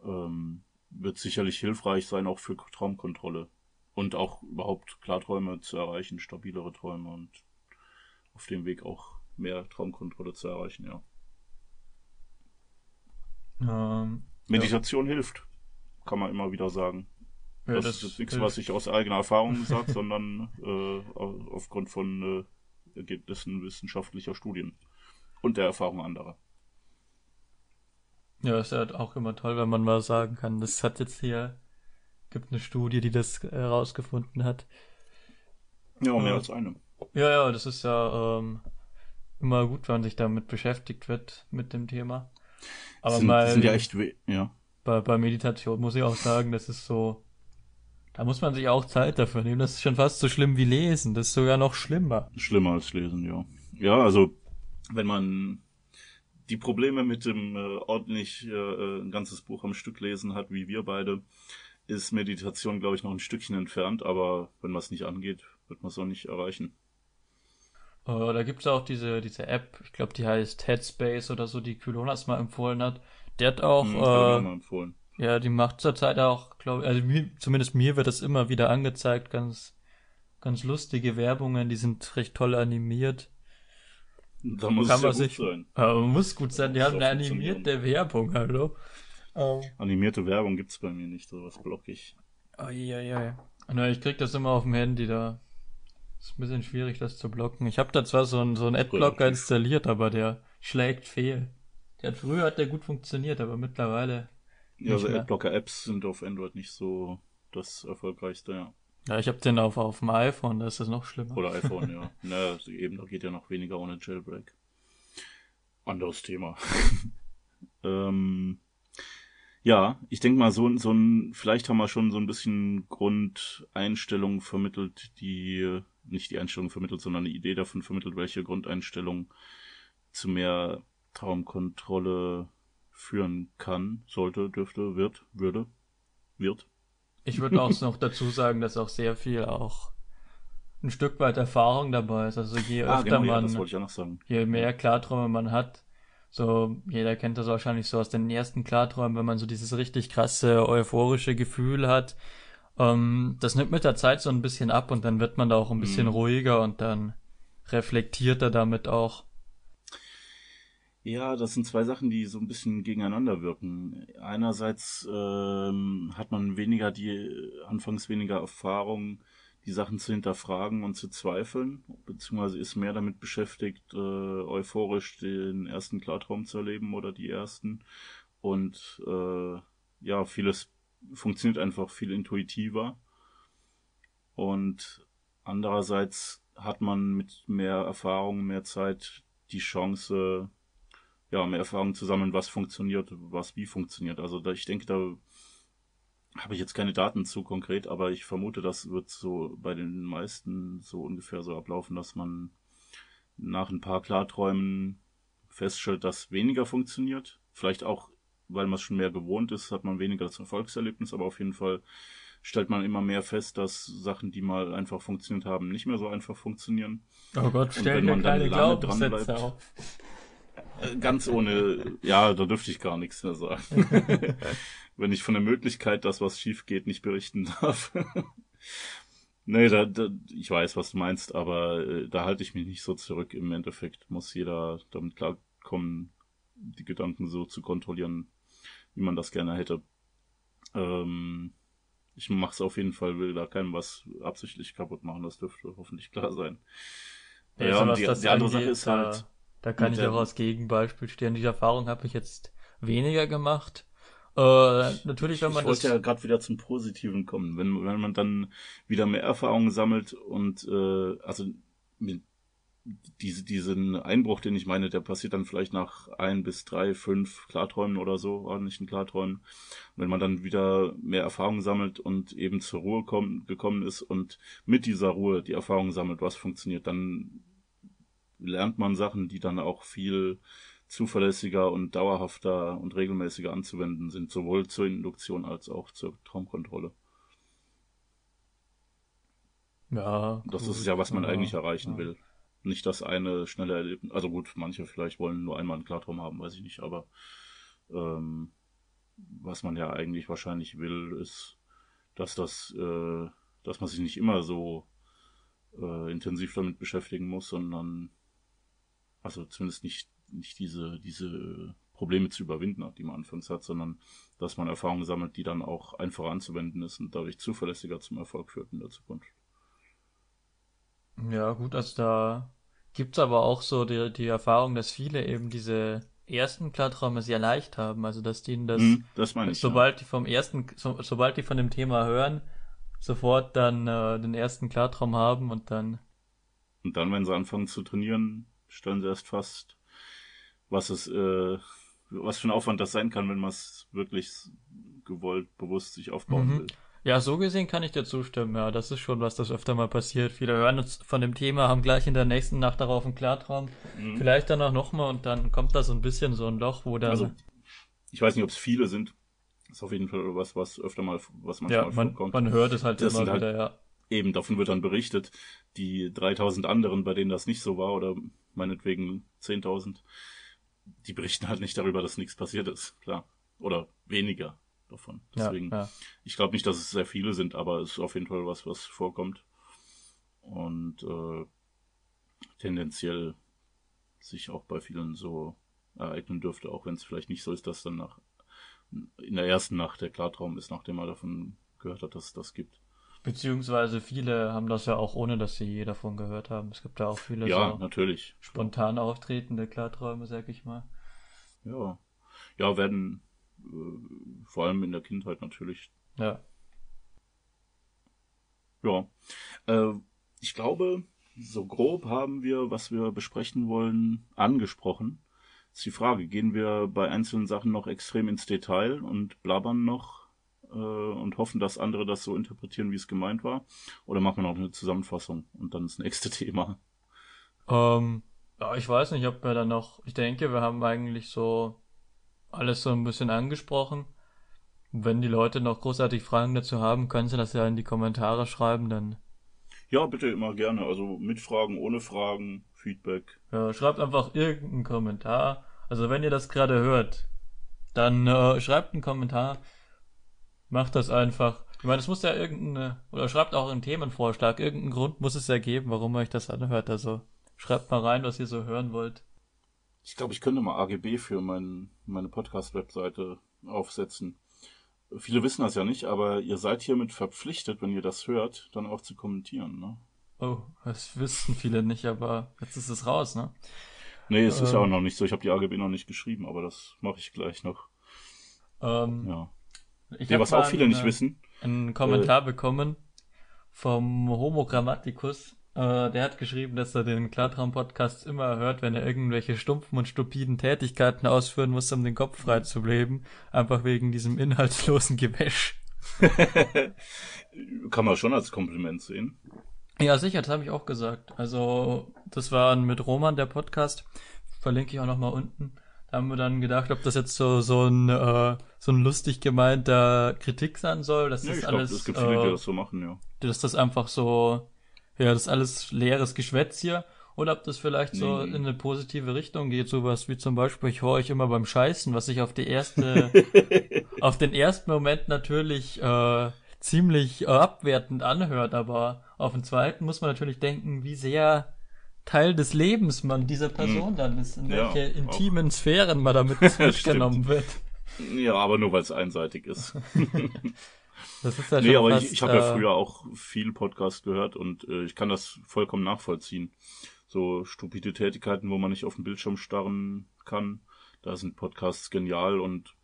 ähm, wird sicherlich hilfreich sein, auch für Traumkontrolle. Und auch überhaupt Klarträume zu erreichen, stabilere Träume und auf dem Weg auch mehr Traumkontrolle zu erreichen, ja. Ähm, Meditation ja. hilft, kann man immer wieder sagen. Ja, das, das, ist nichts, was ich aus eigener Erfahrung sage, sondern äh, aufgrund von äh, Ergebnissen wissenschaftlicher Studien und der Erfahrung anderer. Ja, ist ja auch immer toll, wenn man mal sagen kann, das hat jetzt hier, gibt eine Studie, die das herausgefunden hat. Ja, mehr äh, als eine. Ja, ja, das ist ja ähm, immer gut, wenn man sich damit beschäftigt wird, mit dem Thema. Aber sind, mal. Sind ja echt, ja. Bei, bei Meditation muss ich auch sagen, das ist so, da muss man sich auch Zeit dafür nehmen. Das ist schon fast so schlimm wie lesen. Das ist sogar noch schlimmer. Schlimmer als lesen, ja. Ja, also wenn man die Probleme mit dem äh, ordentlich äh, ein ganzes Buch am Stück lesen hat, wie wir beide, ist Meditation, glaube ich, noch ein Stückchen entfernt. Aber wenn man es nicht angeht, wird man es auch nicht erreichen. Uh, da gibt es auch diese, diese App, ich glaube, die heißt Headspace oder so, die Kylonas mal empfohlen hat. Der hat auch. Hm, äh, mal empfohlen ja, die macht zurzeit auch, glaube ich, also mir, zumindest mir wird das immer wieder angezeigt, ganz, ganz lustige Werbungen, die sind recht toll animiert. Da muss Kann es ja gut sich, sein. Aber muss gut sein, die haben eine animierte Werbung, hallo. Ähm. Animierte Werbung gibt's bei mir nicht, sowas block ich. Oh, ja, ja. Na, ich krieg das immer auf dem Handy, da ist ein bisschen schwierig, das zu blocken. Ich habe da zwar so einen so einen Adblocker installiert, aber der schlägt fehl. Der hat, früher hat der gut funktioniert, aber mittlerweile ja, also Adblocker-Apps sind auf Android nicht so das erfolgreichste, ja. Ja, ich habe den auf, auf dem iPhone, da ist das noch schlimmer. Oder iPhone, ja. naja, also eben, da geht ja noch weniger ohne Jailbreak. Anderes Thema. ähm, ja, ich denke mal, so, so ein, vielleicht haben wir schon so ein bisschen Grundeinstellungen vermittelt, die, nicht die Einstellung vermittelt, sondern eine Idee davon vermittelt, welche Grundeinstellung zu mehr Traumkontrolle führen kann, sollte, dürfte, wird, würde, wird. Ich würde auch noch dazu sagen, dass auch sehr viel auch ein Stück weit Erfahrung dabei ist. Also je ah, öfter genau, man, ja, je mehr Klarträume man hat, so, jeder kennt das wahrscheinlich so aus den ersten Klarträumen, wenn man so dieses richtig krasse euphorische Gefühl hat. Ähm, das nimmt mit der Zeit so ein bisschen ab und dann wird man da auch ein bisschen mhm. ruhiger und dann reflektiert er damit auch. Ja, das sind zwei Sachen, die so ein bisschen gegeneinander wirken. Einerseits ähm, hat man weniger die, anfangs weniger Erfahrung, die Sachen zu hinterfragen und zu zweifeln, beziehungsweise ist mehr damit beschäftigt, äh, euphorisch den ersten Klartraum zu erleben oder die ersten. Und äh, ja, vieles funktioniert einfach viel intuitiver. Und andererseits hat man mit mehr Erfahrung, mehr Zeit die Chance, ja, mehr Erfahrung zu sammeln, was funktioniert, was wie funktioniert. Also da, ich denke, da habe ich jetzt keine Daten zu konkret, aber ich vermute, das wird so bei den meisten so ungefähr so ablaufen, dass man nach ein paar Klarträumen feststellt, dass weniger funktioniert. Vielleicht auch, weil man es schon mehr gewohnt ist, hat man weniger das Erfolgserlebnis, aber auf jeden Fall stellt man immer mehr fest, dass Sachen, die mal einfach funktioniert haben, nicht mehr so einfach funktionieren. Oh Gott, stell dir keine Glaubenssätze auf. Äh, ganz ohne, ja, da dürfte ich gar nichts mehr sagen. Wenn ich von der Möglichkeit, dass was schief geht, nicht berichten darf. nee, da, da, ich weiß, was du meinst, aber äh, da halte ich mich nicht so zurück. Im Endeffekt muss jeder damit klarkommen, die Gedanken so zu kontrollieren, wie man das gerne hätte. Ähm, ich mache es auf jeden Fall, will da keinem was absichtlich kaputt machen, das dürfte hoffentlich klar sein. Ja, ja und die, die andere Sache ist halt da kann ich auch als Gegenbeispiel stehen. Die Erfahrung habe ich jetzt weniger gemacht. Äh, natürlich, wenn man ich wollte ja gerade wieder zum Positiven kommen. Wenn, wenn man dann wieder mehr Erfahrungen sammelt und äh, also mit diese, diesen Einbruch, den ich meine, der passiert dann vielleicht nach ein bis drei, fünf Klarträumen oder so, ordentlichen Klarträumen. Und wenn man dann wieder mehr Erfahrung sammelt und eben zur Ruhe kommen, gekommen ist und mit dieser Ruhe die Erfahrung sammelt, was funktioniert, dann lernt man Sachen, die dann auch viel zuverlässiger und dauerhafter und regelmäßiger anzuwenden sind, sowohl zur Induktion als auch zur Traumkontrolle. Ja. Das gut, ist ja, was man ja, eigentlich erreichen ja. will. Nicht das eine schnelle Erlebnis. Also gut, manche vielleicht wollen nur einmal einen Klartraum haben, weiß ich nicht, aber ähm, was man ja eigentlich wahrscheinlich will, ist, dass das, äh, dass man sich nicht immer so äh, intensiv damit beschäftigen muss, sondern also zumindest nicht, nicht diese, diese Probleme zu überwinden hat, die man anfangs hat, sondern dass man Erfahrungen sammelt, die dann auch einfacher anzuwenden ist und dadurch zuverlässiger zum Erfolg führt in der Zukunft. Ja, gut, also da gibt's aber auch so die, die Erfahrung, dass viele eben diese ersten Klarträume sehr leicht haben, also dass denen das, hm, das meine ich, sobald ja. die vom ersten, so, sobald die von dem Thema hören, sofort dann äh, den ersten Klartraum haben und dann und dann, wenn sie anfangen zu trainieren, stellen sie erst fast, was es, äh, was für ein Aufwand das sein kann, wenn man es wirklich gewollt, bewusst sich aufbauen mhm. will. Ja, so gesehen kann ich dir zustimmen. Ja, das ist schon was, das öfter mal passiert. Viele hören uns von dem Thema, haben gleich in der nächsten Nacht darauf einen Klartraum. Mhm. Vielleicht dann auch nochmal und dann kommt da so ein bisschen so ein Loch, wo dann. Also, ich weiß nicht, ob es viele sind. Das ist auf jeden Fall was, was öfter mal, was manchmal ja, man, vorkommt. Man hört es halt das immer halt wieder, ja. Eben, davon wird dann berichtet. Die 3000 anderen, bei denen das nicht so war, oder meinetwegen 10.000, die berichten halt nicht darüber, dass nichts passiert ist, klar. Oder weniger davon. Deswegen, ja, ja. ich glaube nicht, dass es sehr viele sind, aber es ist auf jeden Fall was, was vorkommt. Und äh, tendenziell sich auch bei vielen so ereignen dürfte, auch wenn es vielleicht nicht so ist, dass dann nach in der ersten Nacht der Klartraum ist, nachdem man davon gehört hat, dass es das gibt. Beziehungsweise viele haben das ja auch ohne, dass sie je davon gehört haben. Es gibt ja auch viele ja, so natürlich. spontan auftretende Klarträume, sag ich mal. Ja. Ja, werden äh, vor allem in der Kindheit natürlich. Ja. Ja. Äh, ich glaube, so grob haben wir, was wir besprechen wollen, angesprochen. Ist die Frage, gehen wir bei einzelnen Sachen noch extrem ins Detail und blabbern noch äh, und hoffen, dass andere das so interpretieren, wie es gemeint war? Oder machen wir noch eine Zusammenfassung und dann das nächste Thema? Ähm, ja, ich weiß nicht, ob wir dann noch, ich denke, wir haben eigentlich so alles so ein bisschen angesprochen. Wenn die Leute noch großartig Fragen dazu haben, können sie das ja in die Kommentare schreiben, dann. Ja, bitte immer gerne. Also mit Fragen, ohne Fragen, Feedback. Ja, schreibt einfach irgendeinen Kommentar. Also wenn ihr das gerade hört, dann äh, schreibt einen Kommentar. Macht das einfach. Ich meine, es muss ja irgendeine, oder schreibt auch einen Themenvorschlag. Irgendeinen Grund muss es ja geben, warum euch das anhört. Also schreibt mal rein, was ihr so hören wollt. Ich glaube, ich könnte mal AGB für mein, meine Podcast-Webseite aufsetzen. Viele wissen das ja nicht, aber ihr seid hiermit verpflichtet, wenn ihr das hört, dann auch zu kommentieren, ne? Oh, das wissen viele nicht, aber jetzt ist es raus, ne? Nee, es ähm, ist ja auch ähm. noch nicht so. Ich habe die AGB noch nicht geschrieben, aber das mache ich gleich noch. Ähm, ja. Ich nee, was auch viele einen, nicht wissen. Einen Kommentar äh, bekommen vom Homo Grammaticus. Äh, der hat geschrieben, dass er den Klartraum-Podcast immer hört, wenn er irgendwelche stumpfen und stupiden Tätigkeiten ausführen muss, um den Kopf frei zu bleiben. Einfach wegen diesem inhaltslosen Gewäsch. Kann man schon als Kompliment sehen. Ja, sicher, das habe ich auch gesagt. Also, das war mit Roman der Podcast. Verlinke ich auch nochmal unten. Haben wir dann gedacht, ob das jetzt so, so ein, äh, so ein lustig gemeinter Kritik sein soll, dass ja, das ich alles. Glaub, es gibt viele, äh, die das so machen, ja. Dass das einfach so ja, das ist alles leeres Geschwätz hier. Oder ob das vielleicht so in eine positive Richtung geht, sowas wie zum Beispiel, ich höre euch immer beim Scheißen, was sich auf die erste, auf den ersten Moment natürlich äh, ziemlich äh, abwertend anhört, aber auf den zweiten muss man natürlich denken, wie sehr Teil des Lebens man dieser Person hm. dann ist, in ja, welche intimen auch. Sphären man damit mitgenommen wird. Ja, aber nur weil es einseitig ist. Das ist ja nee, aber fast, ich, ich habe äh, ja früher auch viel Podcast gehört und äh, ich kann das vollkommen nachvollziehen. So stupide Tätigkeiten, wo man nicht auf den Bildschirm starren kann, da sind Podcasts genial und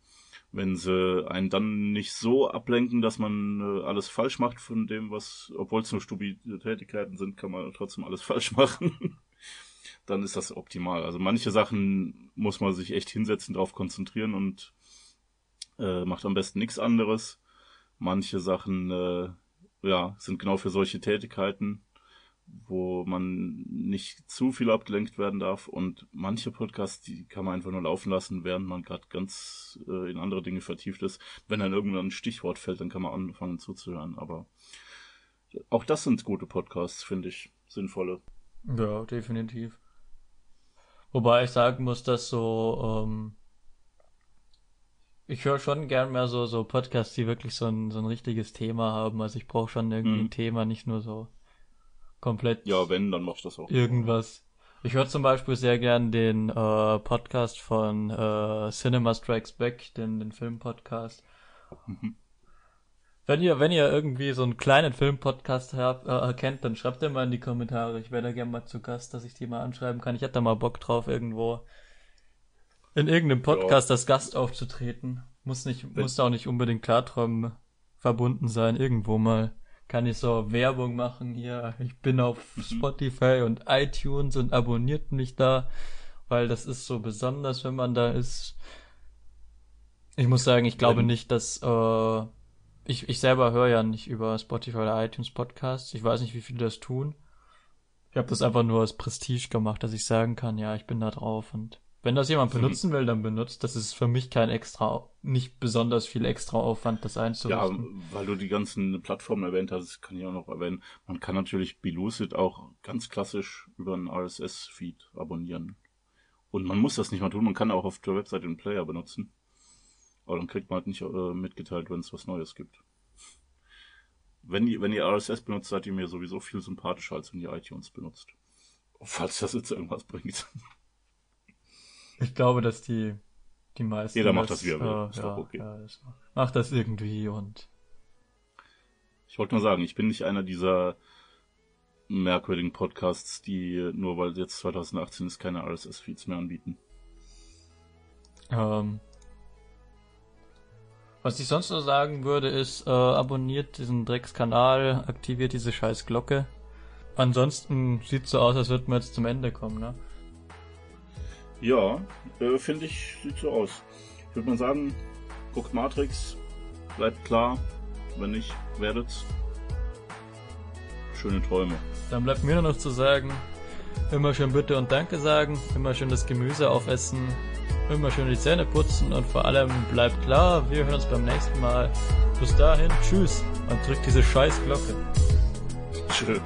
wenn sie einen dann nicht so ablenken, dass man äh, alles falsch macht von dem, was, obwohl es nur stupide Tätigkeiten sind, kann man trotzdem alles falsch machen. dann ist das optimal. Also manche Sachen muss man sich echt hinsetzen, drauf konzentrieren und äh, macht am besten nichts anderes. Manche Sachen äh, ja, sind genau für solche Tätigkeiten, wo man nicht zu viel abgelenkt werden darf. Und manche Podcasts, die kann man einfach nur laufen lassen, während man gerade ganz äh, in andere Dinge vertieft ist. Wenn dann irgendwann ein Stichwort fällt, dann kann man anfangen zuzuhören. Aber auch das sind gute Podcasts, finde ich. Sinnvolle. Ja, definitiv. Wobei ich sagen muss, dass so ähm, ich höre schon gern mehr so, so Podcasts, die wirklich so ein, so ein richtiges Thema haben. Also ich brauche schon irgendein mhm. Thema, nicht nur so komplett. Ja, wenn, dann machst du das auch. Irgendwas. Ich höre zum Beispiel sehr gern den äh, Podcast von äh, Cinema Strikes Back, den, den Filmpodcast. Mhm. Wenn ihr, wenn ihr irgendwie so einen kleinen Filmpodcast habt, äh, kennt, dann schreibt ihr mal in die Kommentare. Ich wäre da gerne mal zu Gast, dass ich die mal anschreiben kann. Ich hätte da mal Bock drauf, irgendwo in irgendeinem Podcast ja. als Gast aufzutreten. Muss nicht, muss auch nicht unbedingt Klarträumen verbunden sein. Irgendwo mal kann ich so Werbung machen hier. Ich bin auf mhm. Spotify und iTunes und abonniert mich da, weil das ist so besonders, wenn man da ist. Ich muss sagen, ich glaube nicht, dass äh, ich, ich selber höre ja nicht über Spotify oder iTunes Podcasts. Ich weiß nicht, wie viele das tun. Ich habe das einfach nur als Prestige gemacht, dass ich sagen kann, ja, ich bin da drauf und wenn das jemand mhm. benutzen will, dann benutzt. Das ist für mich kein extra, nicht besonders viel extra Aufwand, das einzurichten. Ja, weil du die ganzen Plattformen erwähnt hast, kann ich auch noch erwähnen. Man kann natürlich Belucid auch ganz klassisch über einen RSS-Feed abonnieren. Und man muss das nicht mal tun, man kann auch auf der Website den Player benutzen. Aber dann kriegt man halt nicht äh, mitgeteilt, wenn es was Neues gibt. Wenn ihr, wenn ihr RSS benutzt, seid ihr mir sowieso viel sympathischer, als wenn ihr iTunes benutzt. Falls das jetzt irgendwas bringt. Ich glaube, dass die, die meisten. Jeder macht das, wie er will. Äh, ist ja, doch okay. Ja, das macht das irgendwie und. Ich wollte nur sagen, ich bin nicht einer dieser merkwürdigen Podcasts, die nur weil jetzt 2018 ist, keine RSS-Feeds mehr anbieten. Ähm, was ich sonst noch sagen würde, ist, äh, abonniert diesen Dreckskanal, aktiviert diese scheiß Glocke. Ansonsten sieht so aus, als würden wir jetzt zum Ende kommen, ne? Ja, äh, finde ich, sieht so aus. Ich würde mal sagen, guckt Matrix, bleibt klar, wenn nicht, werdet's. Schöne Träume. Dann bleibt mir nur noch zu sagen, immer schön Bitte und Danke sagen, immer schön das Gemüse aufessen, immer schön die Zähne putzen und vor allem bleibt klar, wir hören uns beim nächsten Mal. Bis dahin, tschüss und drückt diese scheiß Glocke. Tschüss.